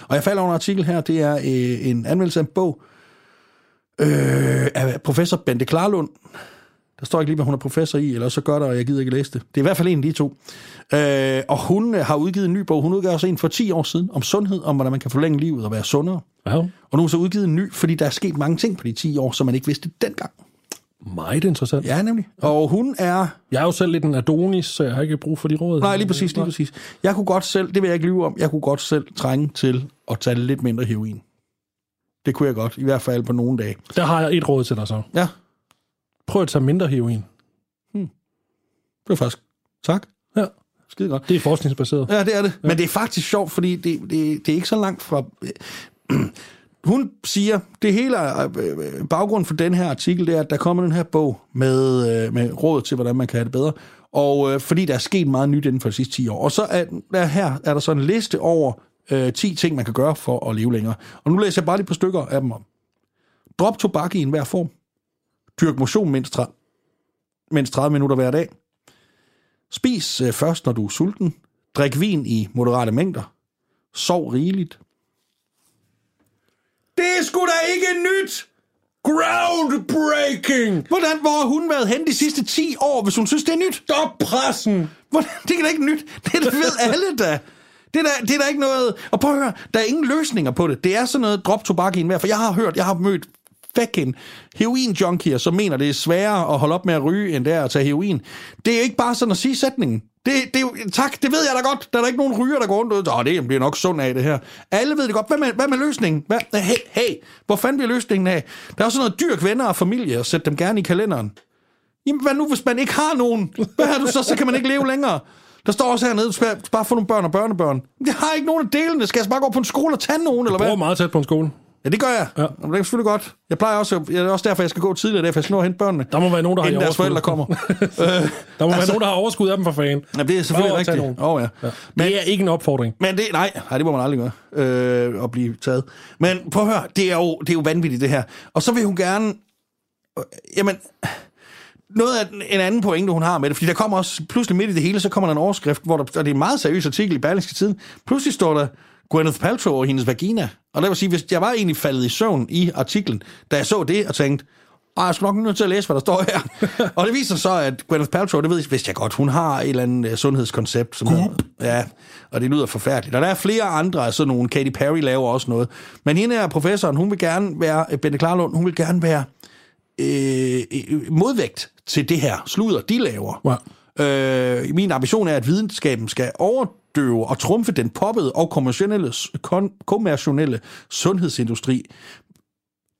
Og jeg falder over en artikel her, det er øh, en anmeldelse af en bog øh, af professor Bente Klarlund. Der står ikke lige, hvad hun er professor i, eller så gør der, og jeg gider ikke læse det. Det er i hvert fald en af de to. Øh, og hun øh, har udgivet en ny bog. Hun udgav også en for 10 år siden om sundhed, om hvordan man kan forlænge livet og være sundere. Ja, Og nu har hun så udgivet en ny, fordi der er sket mange ting på de 10 år, som man ikke vidste dengang. Meget interessant. Ja, nemlig. Og hun er... Jeg er jo selv lidt en Adonis, så jeg har ikke brug for de råd. Nej, lige præcis, lige præcis. Jeg kunne godt selv, det vil jeg ikke lyve om, jeg kunne godt selv trænge til at tage lidt mindre heroin. Det kunne jeg godt, i hvert fald på nogle dage. Der har jeg et råd til dig så. Ja, Prøv at tage mindre heroin. det var faktisk... Tak. Ja. Skide godt. Det er forskningsbaseret. Ja, det er det. Ja. Men det er faktisk sjovt, fordi det, det, det er ikke så langt fra... Hun siger, det hele øh, øh, baggrunden for den her artikel, det er, at der kommer den her bog med, øh, med råd til, hvordan man kan have det bedre. Og øh, fordi der er sket meget nyt inden for de sidste 10 år. Og så er der her er der så en liste over øh, 10 ting, man kan gøre for at leve længere. Og nu læser jeg bare lige på stykker af dem om. Drop tobak i enhver form. Dyrk motion mindst 30, mindst 30 minutter hver dag. Spis øh, først, når du er sulten. Drik vin i moderate mængder. Sov rigeligt. Det er sgu da ikke nyt! Groundbreaking! Hvordan, hvor har hun været hen de sidste 10 år, hvis hun synes, det er nyt? Stop pressen! Hvordan, det er da ikke nyt. Det, ved alle da. Det er, det er da ikke noget... Og prøv at høre, der er ingen løsninger på det. Det er sådan noget drop tobak i enhver, for jeg har hørt, jeg har mødt fucking heroin-junkier, som mener, det er sværere at holde op med at ryge, end det er at tage heroin. Det er ikke bare sådan at sige sætningen. Det, det tak, det ved jeg da godt. Der er der ikke nogen ryger, der går rundt og Åh, det bliver nok sund af det her. Alle ved det godt. Hvad med, hvad med løsningen? Hvad? Hey, hey, hvor fanden bliver løsningen af? Der er sådan noget dyrk venner og familie, og sæt dem gerne i kalenderen. Jamen, hvad nu, hvis man ikke har nogen? Hvad har du så? Så kan man ikke leve længere. Der står også hernede, du skal bare få nogle børn og børnebørn. Jeg har ikke nogen af delene. Skal jeg bare gå på en skole og tage nogen, eller hvad? meget tæt på en skole. Ja, det gør jeg. Ja. Det er selvfølgelig godt. Jeg plejer også, det er også derfor, jeg skal gå tidligere, derfor jeg skal nå hente børnene. Der må være nogen, der har deres forældre kommer. øh, Der må Altså- være nogen, der har overskud af dem for fan. ja, det er selvfølgelig tage rigtigt. oh, ja. Ja. Men, Det er ikke en opfordring. men det, nej, nej, det må man aldrig gøre, øh, at blive taget. Men prøv at høre, det er, jo, det er jo vanvittigt, det her. Og så vil hun gerne, øh, jamen, noget af en anden pointe, hun har med det, fordi der kommer også, pludselig midt i det hele, så kommer der en overskrift, hvor der, og det er en meget seriøs artikel i Berlingske Tiden, pludselig står der Gwyneth Paltrow og hendes vagina. Og det vil sige, hvis jeg var egentlig faldet i søvn i artiklen, da jeg så det og tænkte, "Ej, jeg skal nok nødt til at læse, hvad der står her. og det viser så, at Gwyneth Paltrow, det ved jeg, vidste jeg godt, hun har et eller andet øh, sundhedskoncept. Som hedder, ja, og det lyder forfærdeligt. Og der er flere andre af sådan nogle, Katy Perry laver også noget. Men hende er professoren, hun vil gerne være, øh, Bente Klarlund, hun vil gerne være øh, øh, modvægt til det her sludder, de laver. Øh, min ambition er, at videnskaben skal overdøve og trumfe den poppede og kommercielle, kon, kommercielle sundhedsindustri.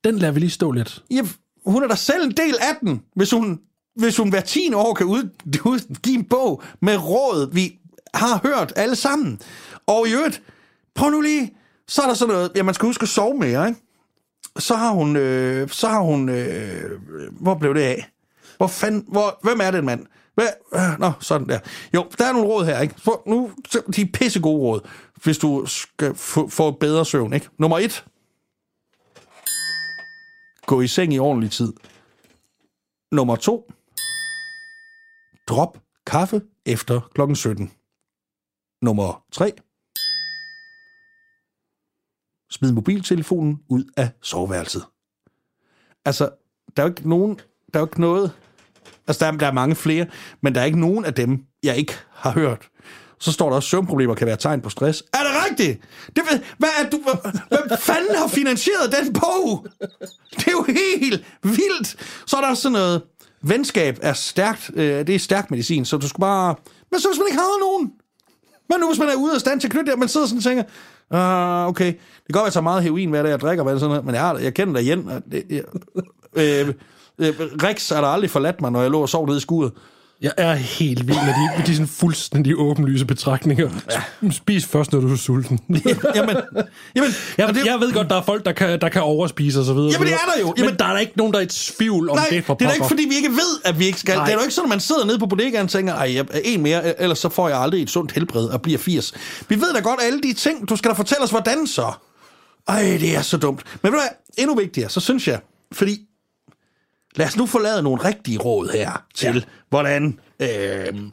Den lader vi lige stå lidt. Ja, hun er da selv en del af den, hvis hun, hvis hun hver 10 år kan ud, udgive en bog med råd, vi har hørt alle sammen. Og i øvrigt, prøv nu lige, så er der sådan noget, ja, man skal huske at sove mere, ikke? Så har hun, øh, så har hun, øh, hvor blev det af? Hvor fanden, hvor, hvem er den mand? Hvad, nå, sådan der. Jo, der er nogle råd her, ikke? For nu, de er pisse gode råd, hvis du skal få, få bedre søvn, ikke? Nummer et. Gå i seng i ordentlig tid. Nummer to. Drop kaffe efter klokken 17. Nummer 3. Smid mobiltelefonen ud af soveværelset. Altså, der er jo ikke nogen, der er jo ikke noget, altså der er, der er mange flere, men der er ikke nogen af dem, jeg ikke har hørt. Så står der også, søvnproblemer kan være tegn på stress. Er det rigtigt? Det, hvad er du, hvem fanden har finansieret den bog? Det er jo helt vildt. Så er der sådan noget, venskab er stærkt, øh, det er stærk medicin, så du skal bare, men så hvis man ikke har nogen, men nu hvis man er ude af stand til at knytte det, man sidder sådan og tænker, ah, okay, det kan godt være, at jeg tager meget heroin, hvad det er, jeg drikker, hvad det er sådan noget, men jeg, har, jeg kender dig igen. og Det, jeg, øh, Rex har der aldrig forladt mig, når jeg lå og sov nede i skuret. Jeg er helt vild med de, med de sådan fuldstændig åbenlyse betragtninger. Ja. Spis først, når du er sulten. jamen, jamen, Jeg, det- jeg ved godt, der er folk, der kan, der kan overspise og så videre. Jamen, det er der jo. Men Jamen- der er der ikke nogen, der er i tvivl om Nej, det for det er da ikke, pokker. fordi vi ikke ved, at vi ikke skal. Nej. Det er jo ikke sådan, at man sidder nede på bodegaen og tænker, ej, jeg er en mere, ellers så får jeg aldrig et sundt helbred og bliver 80. Vi ved da godt alle de ting. Du skal da fortælle os, hvordan så? Ej, det er så dumt. Men ved du hvad, endnu vigtigere, så synes jeg, fordi lad os nu lavet nogle rigtige råd her til, ja. hvordan, øh,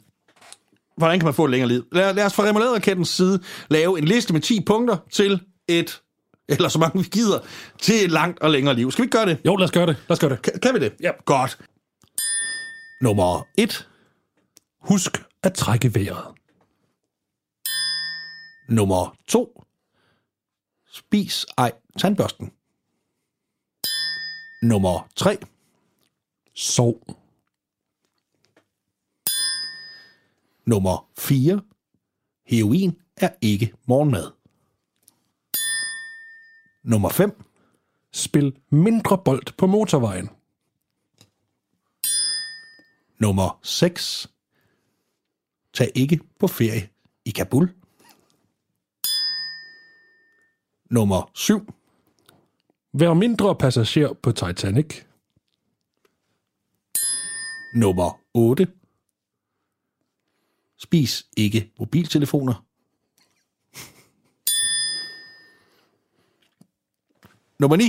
hvordan kan man få et længere liv. Lad, lad os fra remouladerkættens side lave en liste med 10 punkter til et, eller så mange vi gider, til et langt og længere liv. Skal vi ikke gøre det? Jo, lad os gøre det. Lad os gøre det. Kan, kan vi det? Ja. Godt. Nummer et. Husk at trække vejret. Nummer to. Spis ej tandbørsten. Nummer tre. Sov. Nummer 4. Heroin er ikke morgenmad. Nummer 5. Spil mindre bold på motorvejen. Nummer 6. Tag ikke på ferie i Kabul. Nummer 7. Vær mindre passager på Titanic. Nummer 8. Spis ikke mobiltelefoner. Nummer 9.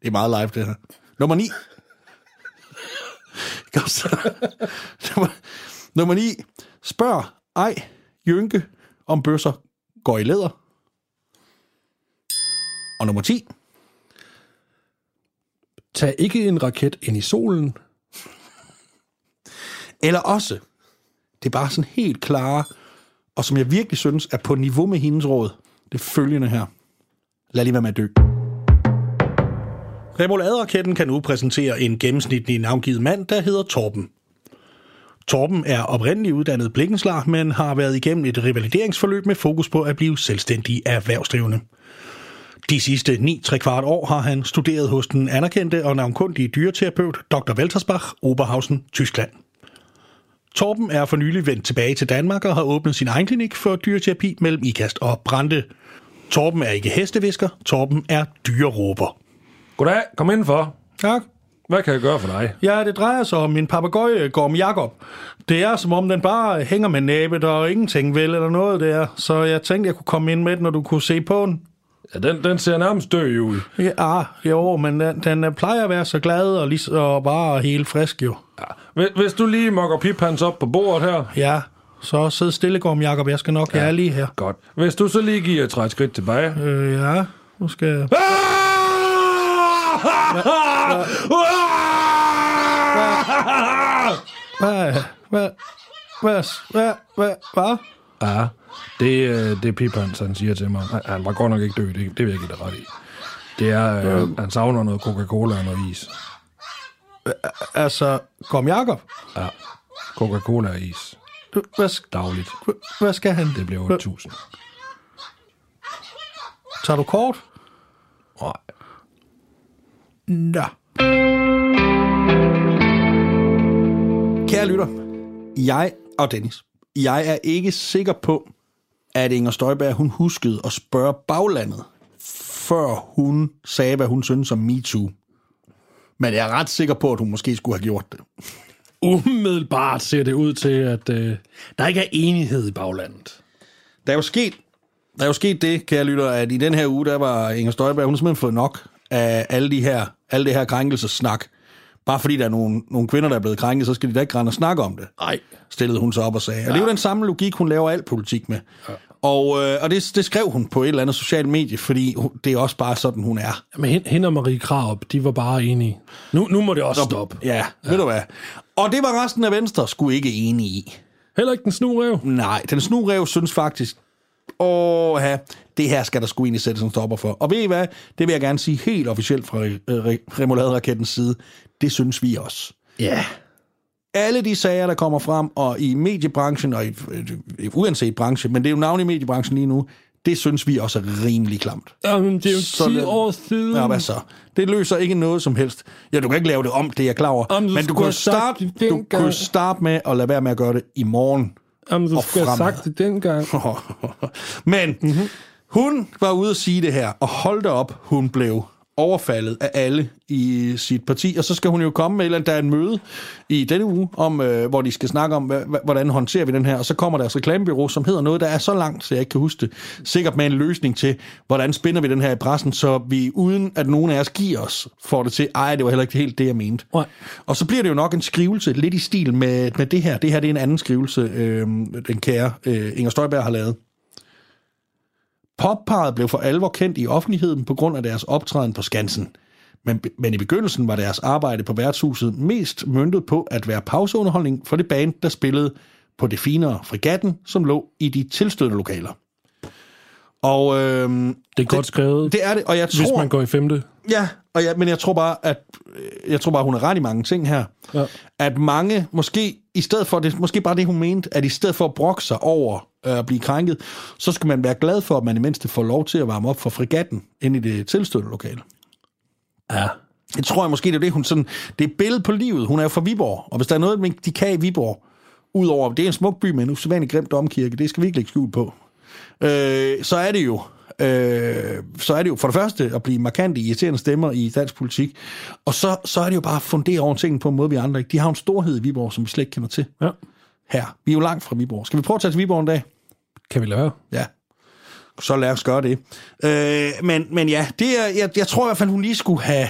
Det er meget live, det her. Nummer 9. Kom så. nummer, nummer 9. Spørg ej, Jynke, om bøsser går i læder. Og nummer 10. Tag ikke en raket ind i solen. Eller også, det er bare sådan helt klare, og som jeg virkelig synes er på niveau med hendes råd, det følgende her. Lad lige være med at dø. Remouladerketten kan nu præsentere en gennemsnitlig navngivet mand, der hedder Torben. Torben er oprindeligt uddannet blikkenslar, men har været igennem et revalideringsforløb med fokus på at blive selvstændig erhvervsdrivende. De sidste 9 3 kvart år har han studeret hos den anerkendte og navnkundige dyreterapeut Dr. Weltersbach, Oberhausen, Tyskland. Torben er for nylig vendt tilbage til Danmark og har åbnet sin egen klinik for dyreterapi mellem Ikast og Brande. Torben er ikke hestevisker, Torben er dyreråber. Goddag, kom indenfor. Tak. Hvad kan jeg gøre for dig? Ja, det drejer sig om min papegøje Gorm Jakob. Det er som om den bare hænger med næbet og ingenting vel eller noget der. Så jeg tænkte, jeg kunne komme ind med den, når du kunne se på den. Ja, den, den ser nærmest død ud. Ja, jo, men den, den plejer at være så glad og, lige, og bare helt frisk jo. Hvis, du lige mokker piphans op på bordet her. Ja, så sid stille, Gorm Jakob. Jeg skal nok, ja. jeg er lige her. Godt. Hvis du så lige giver et skridt tilbage. Øh, ja, nu skal jeg... Hvad? Hvad? Hvad? Hvad? Hvad? Hvad? Ja, det, øh, det er Piphans, han siger til mig. Han, han var godt nok ikke død, det, det vil jeg give dig ret i. Det er, øh, han savner noget Coca-Cola og noget is. Altså, Gorm Jakob? Ja, Coca-Cola og is. Hvad, sk- Dagligt. hvad skal han? Det bliver 8.000. Tager du kort? Nej. Nå. Kære lytter, jeg og Dennis, jeg er ikke sikker på, at Inger Støjberg hun huskede at spørge baglandet, før hun sagde, hvad hun synes om MeToo. Men jeg er ret sikker på, at hun måske skulle have gjort det. Umiddelbart ser det ud til, at øh, der ikke er enighed i baglandet. Der er jo sket, der er jo sket det, kære lytter, at i den her uge, der var Inger Støjberg, hun har simpelthen fået nok af alle, de her, alle det her krænkelsessnak. Bare fordi der er nogle, nogle kvinder, der er blevet krænket, så skal de da ikke rende og snakke om det. Nej. Stillede hun sig op og sagde. Ja. Og det er jo den samme logik, hun laver al politik med. Ja. Og, øh, og det, det skrev hun på et eller andet socialt medie, fordi det er også bare sådan, hun er. Men hende, og Marie Kraup, de var bare enige. Nu, nu må det også stoppe. Ja, ja, ved du hvad. Og det var resten af Venstre skulle ikke enige i. Heller ikke den snurev. Nej, den snurev synes faktisk, åh, det her skal der sgu egentlig sættes en stopper for. Og ved I hvad? Det vil jeg gerne sige helt officielt fra Re- Remoulade-rakettens side. Det synes vi også. Ja. Alle de sager, der kommer frem, og i mediebranchen, og i, uanset branche, men det er jo navnet i mediebranchen lige nu, Det synes vi også er rimelig klamt. Jamen, det er jo Så 10 lad- år siden. Ja, hvad så? Det løser ikke noget som helst. Ja, du kan ikke lave det om, det er jeg klar over. Jamen, du Men du have sagt starte, det du kan starte med at lade være med at gøre det i morgen. Jamen, du og skulle have fremad. sagt det dengang. Men mm-hmm. hun var ude at sige det her, og hold da op, hun blev overfaldet af alle i sit parti, og så skal hun jo komme med, et eller andet, der er en møde i denne uge, om, øh, hvor de skal snakke om, hvordan håndterer vi den her, og så kommer deres reklamebyrå, som hedder noget, der er så langt, så jeg ikke kan huske det, sikkert med en løsning til, hvordan spinder vi den her i pressen, så vi uden at nogen af os giver os, får det til, ej, det var heller ikke helt det, jeg mente. Nej. Og så bliver det jo nok en skrivelse, lidt i stil med, med det her. Det her det er en anden skrivelse, øh, den kære øh, Inger Støjberg har lavet. Popparet blev for alvor kendt i offentligheden på grund af deres optræden på Skansen. Men, men i begyndelsen var deres arbejde på værtshuset mest møntet på at være pauseunderholdning for det band, der spillede på det finere Frigatten, som lå i de tilstødende lokaler. Og øh, Det er godt skrevet, det er det, og jeg hvis tror... man går i femte. Ja, og jeg, men jeg tror bare, at øh, jeg tror bare, hun har ret i mange ting her. Ja. At mange, måske i stedet for, det måske bare det, hun mente, at i stedet for at brokke sig over at blive krænket, så skal man være glad for, at man i mindste får lov til at varme op for frigatten inde i det tilstødende lokale. Ja. Jeg tror jeg måske, det er det, hun sådan... Det er et billede på livet. Hun er jo fra Viborg, og hvis der er noget, de kan i Viborg, udover, det er en smuk by med en usædvanlig grim domkirke, det skal vi ikke lægge skjul på, øh, så er det jo øh, så er det jo for det første at blive markante irriterende stemmer i dansk politik, og så, så er det jo bare at fundere over tingene på en måde, vi andre ikke. De har en storhed i Viborg, som vi slet ikke kender til ja. Her. Vi er jo langt fra Viborg. Skal vi prøve at tage til Viborg en dag? Kan vi lade Ja. Så lad os gøre det. Øh, men, men ja, det er, jeg, jeg tror i hvert fald, hun lige skulle have...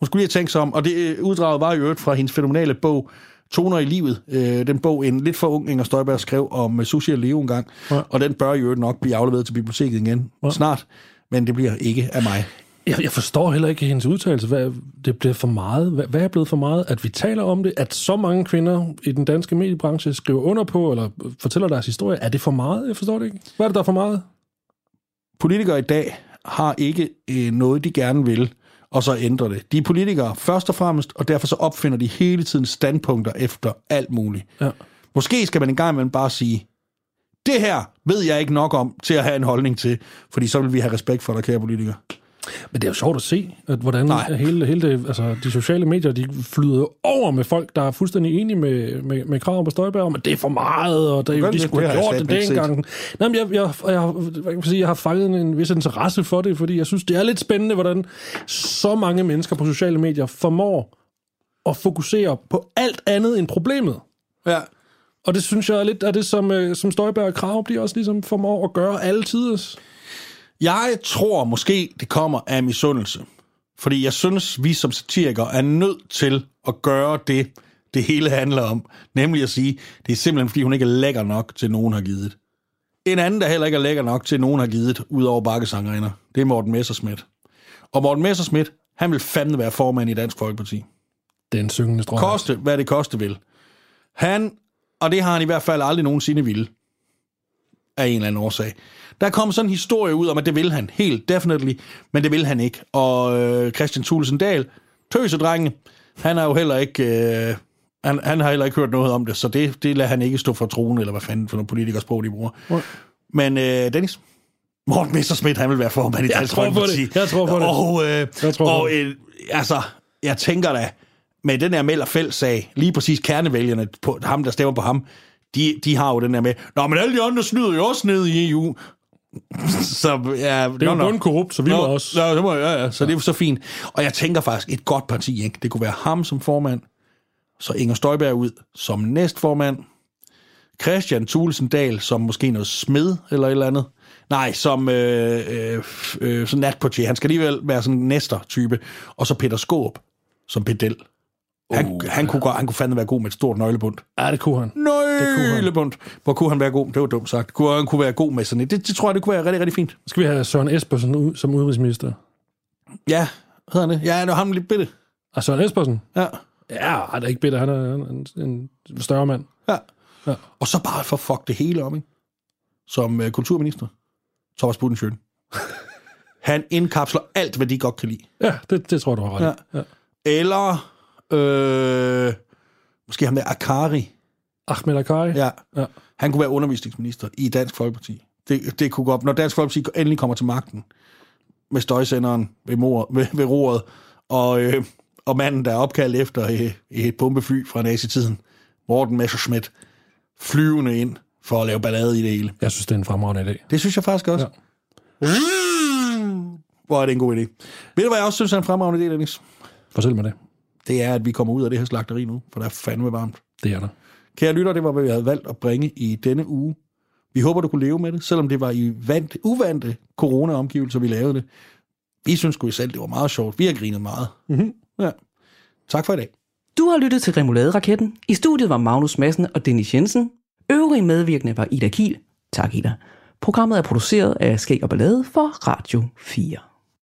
Hun skulle lige have tænkt sig om, og det øh, uddraget var i øvrigt fra hendes fænomenale bog, Toner i livet. Øh, den bog, en lidt for ung Inger Støjberg skrev om øh, Susie og Leo en gang. Ja. Og den bør i øvrigt nok blive afleveret til biblioteket igen Ja. snart. Men det bliver ikke af mig. Jeg, jeg forstår heller ikke hendes udtalelse. Hvad, det bliver for meget. Hvad, hvad er blevet for meget? At vi taler om det? At så mange kvinder i den danske mediebranche skriver under på, eller fortæller deres historie? Er det for meget? Jeg forstår det ikke. Hvad er det, der er for meget? Politikere i dag har ikke øh, noget, de gerne vil, og så ændrer det. De er politikere først og fremmest, og derfor så opfinder de hele tiden standpunkter efter alt muligt. Ja. Måske skal man en gang imellem bare sige, det her ved jeg ikke nok om til at have en holdning til, fordi så vil vi have respekt for dig, kære politikere. Men det er jo sjovt at se, at hvordan Nej. hele, hele det, altså, de sociale medier, de flyder over med folk, der er fuldstændig enige med, med, med krav på Støjberg om, at det er for meget, og det, Gør de det? skulle Det have jeg gjort det dengang. Nej, men jeg, jeg, jeg, jeg, man sige, jeg har fanget en, vis interesse for det, fordi jeg synes, det er lidt spændende, hvordan så mange mennesker på sociale medier formår at fokusere på alt andet end problemet. Ja. Og det synes jeg er lidt af det, som, øh, som Støjberg og Krav, de også ligesom formår at gøre alle. Jeg tror måske, det kommer af misundelse. Fordi jeg synes, vi som satirikere er nødt til at gøre det, det hele handler om. Nemlig at sige, det er simpelthen, fordi hun ikke er lækker nok til, nogen har givet. En anden, der heller ikke er lækker nok til, nogen har givet, ud over bakkesangerinder, det er Morten Messerschmidt. Og Morten Messerschmidt, han vil fandme være formand i Dansk Folkeparti. Den syngende strøm. Koste, hvad det koste vil. Han, og det har han i hvert fald aldrig nogensinde ville, af en eller anden årsag. Der kom sådan en historie ud om, at det vil han, helt definitely, men det vil han ikke. Og øh, Christian Thulesen Dahl, tøsedrenge, han har jo heller ikke... Øh, han, han har heller ikke hørt noget om det, så det, det lader han ikke stå for troen, eller hvad fanden for noget politikersprog, de bruger. Nej. Men øh, Dennis, Morten Messerschmidt, han vil være formand i Jeg Dansk tror på det. Jeg tror på det. Og, øh, Jeg tror og øh, altså, jeg tænker da, med den her Melder Fæld-sag, lige præcis kernevælgerne, på, ham der stemmer på ham, de, de har jo den der med, Nå, men alle de andre snyder jo også ned i EU. så ja, Det er jo bundkorrupt, så vi må også. Ja, det må, ja, ja, så det er så fint. Og jeg tænker faktisk, et godt parti, ikke? det kunne være ham som formand, så Inger Støjberg ud som næstformand, Christian Thulesen Dahl som måske noget smed eller et eller andet. Nej, som øh, øh, øh, sådan natportier. Han skal alligevel være sådan en næster-type. Og så Peter Skåb som pedel. Han, uh, han, kunne, han kunne fandme være god med et stort nøglebund. Ja, det kunne han. Nøglebund. Hvor kunne han være god? Det var dumt sagt. Kunne, han kunne være god med sådan et. Det, det tror jeg, det kunne være rigtig, rigtig fint. Skal vi have Søren Espersen ud, som udenrigsminister? Ja, hedder han det? Ja, det var ham lidt bitte. Og Søren Espersen? Ja. Ja, han er ikke bitter. Han er en, en, større mand. Ja. Ja. Og så bare for fuck det hele om, ikke? Som uh, kulturminister. Thomas Budensjøen. Han indkapsler alt, hvad de godt kan lide. Ja, det, det tror jeg, du har ret i. Ja. Ja. Eller øh, måske ham der Akari. Ahmed Akkari? Ja. Ja. Han kunne være undervisningsminister i Dansk Folkeparti. Det, det kunne godt, når Dansk Folkeparti endelig kommer til magten, med støjsenderen ved, mor, ved, ved roret, og, øh, og manden, der er opkaldt efter øh, et bombefly fra nazitiden, Morten Messerschmidt, flyvende ind for at lave ballade i det hele. Jeg synes, det er en fremragende idé. Det synes jeg faktisk også. Ja. Hvor er det en god idé. Ved du, hvad jeg også synes er en fremragende idé, Dennis? Fortæl mig det. Det er, at vi kommer ud af det her slagteri nu, for der er fandme varmt. Det er der. Kære lytter, det var, hvad vi havde valgt at bringe i denne uge. Vi håber, du kunne leve med det, selvom det var i vant, uvante corona-omgivelser, vi lavede det. Vi synes sgu selv, det var meget sjovt. Vi har grinet meget. Mm-hmm. Ja. Tak for i dag. Du har lyttet til Remoulade-raketten. I studiet var Magnus Madsen og Dennis Jensen. Øvrige medvirkende var Ida Kiel. Tak, Ida. Programmet er produceret af Skæg og Ballade for Radio 4.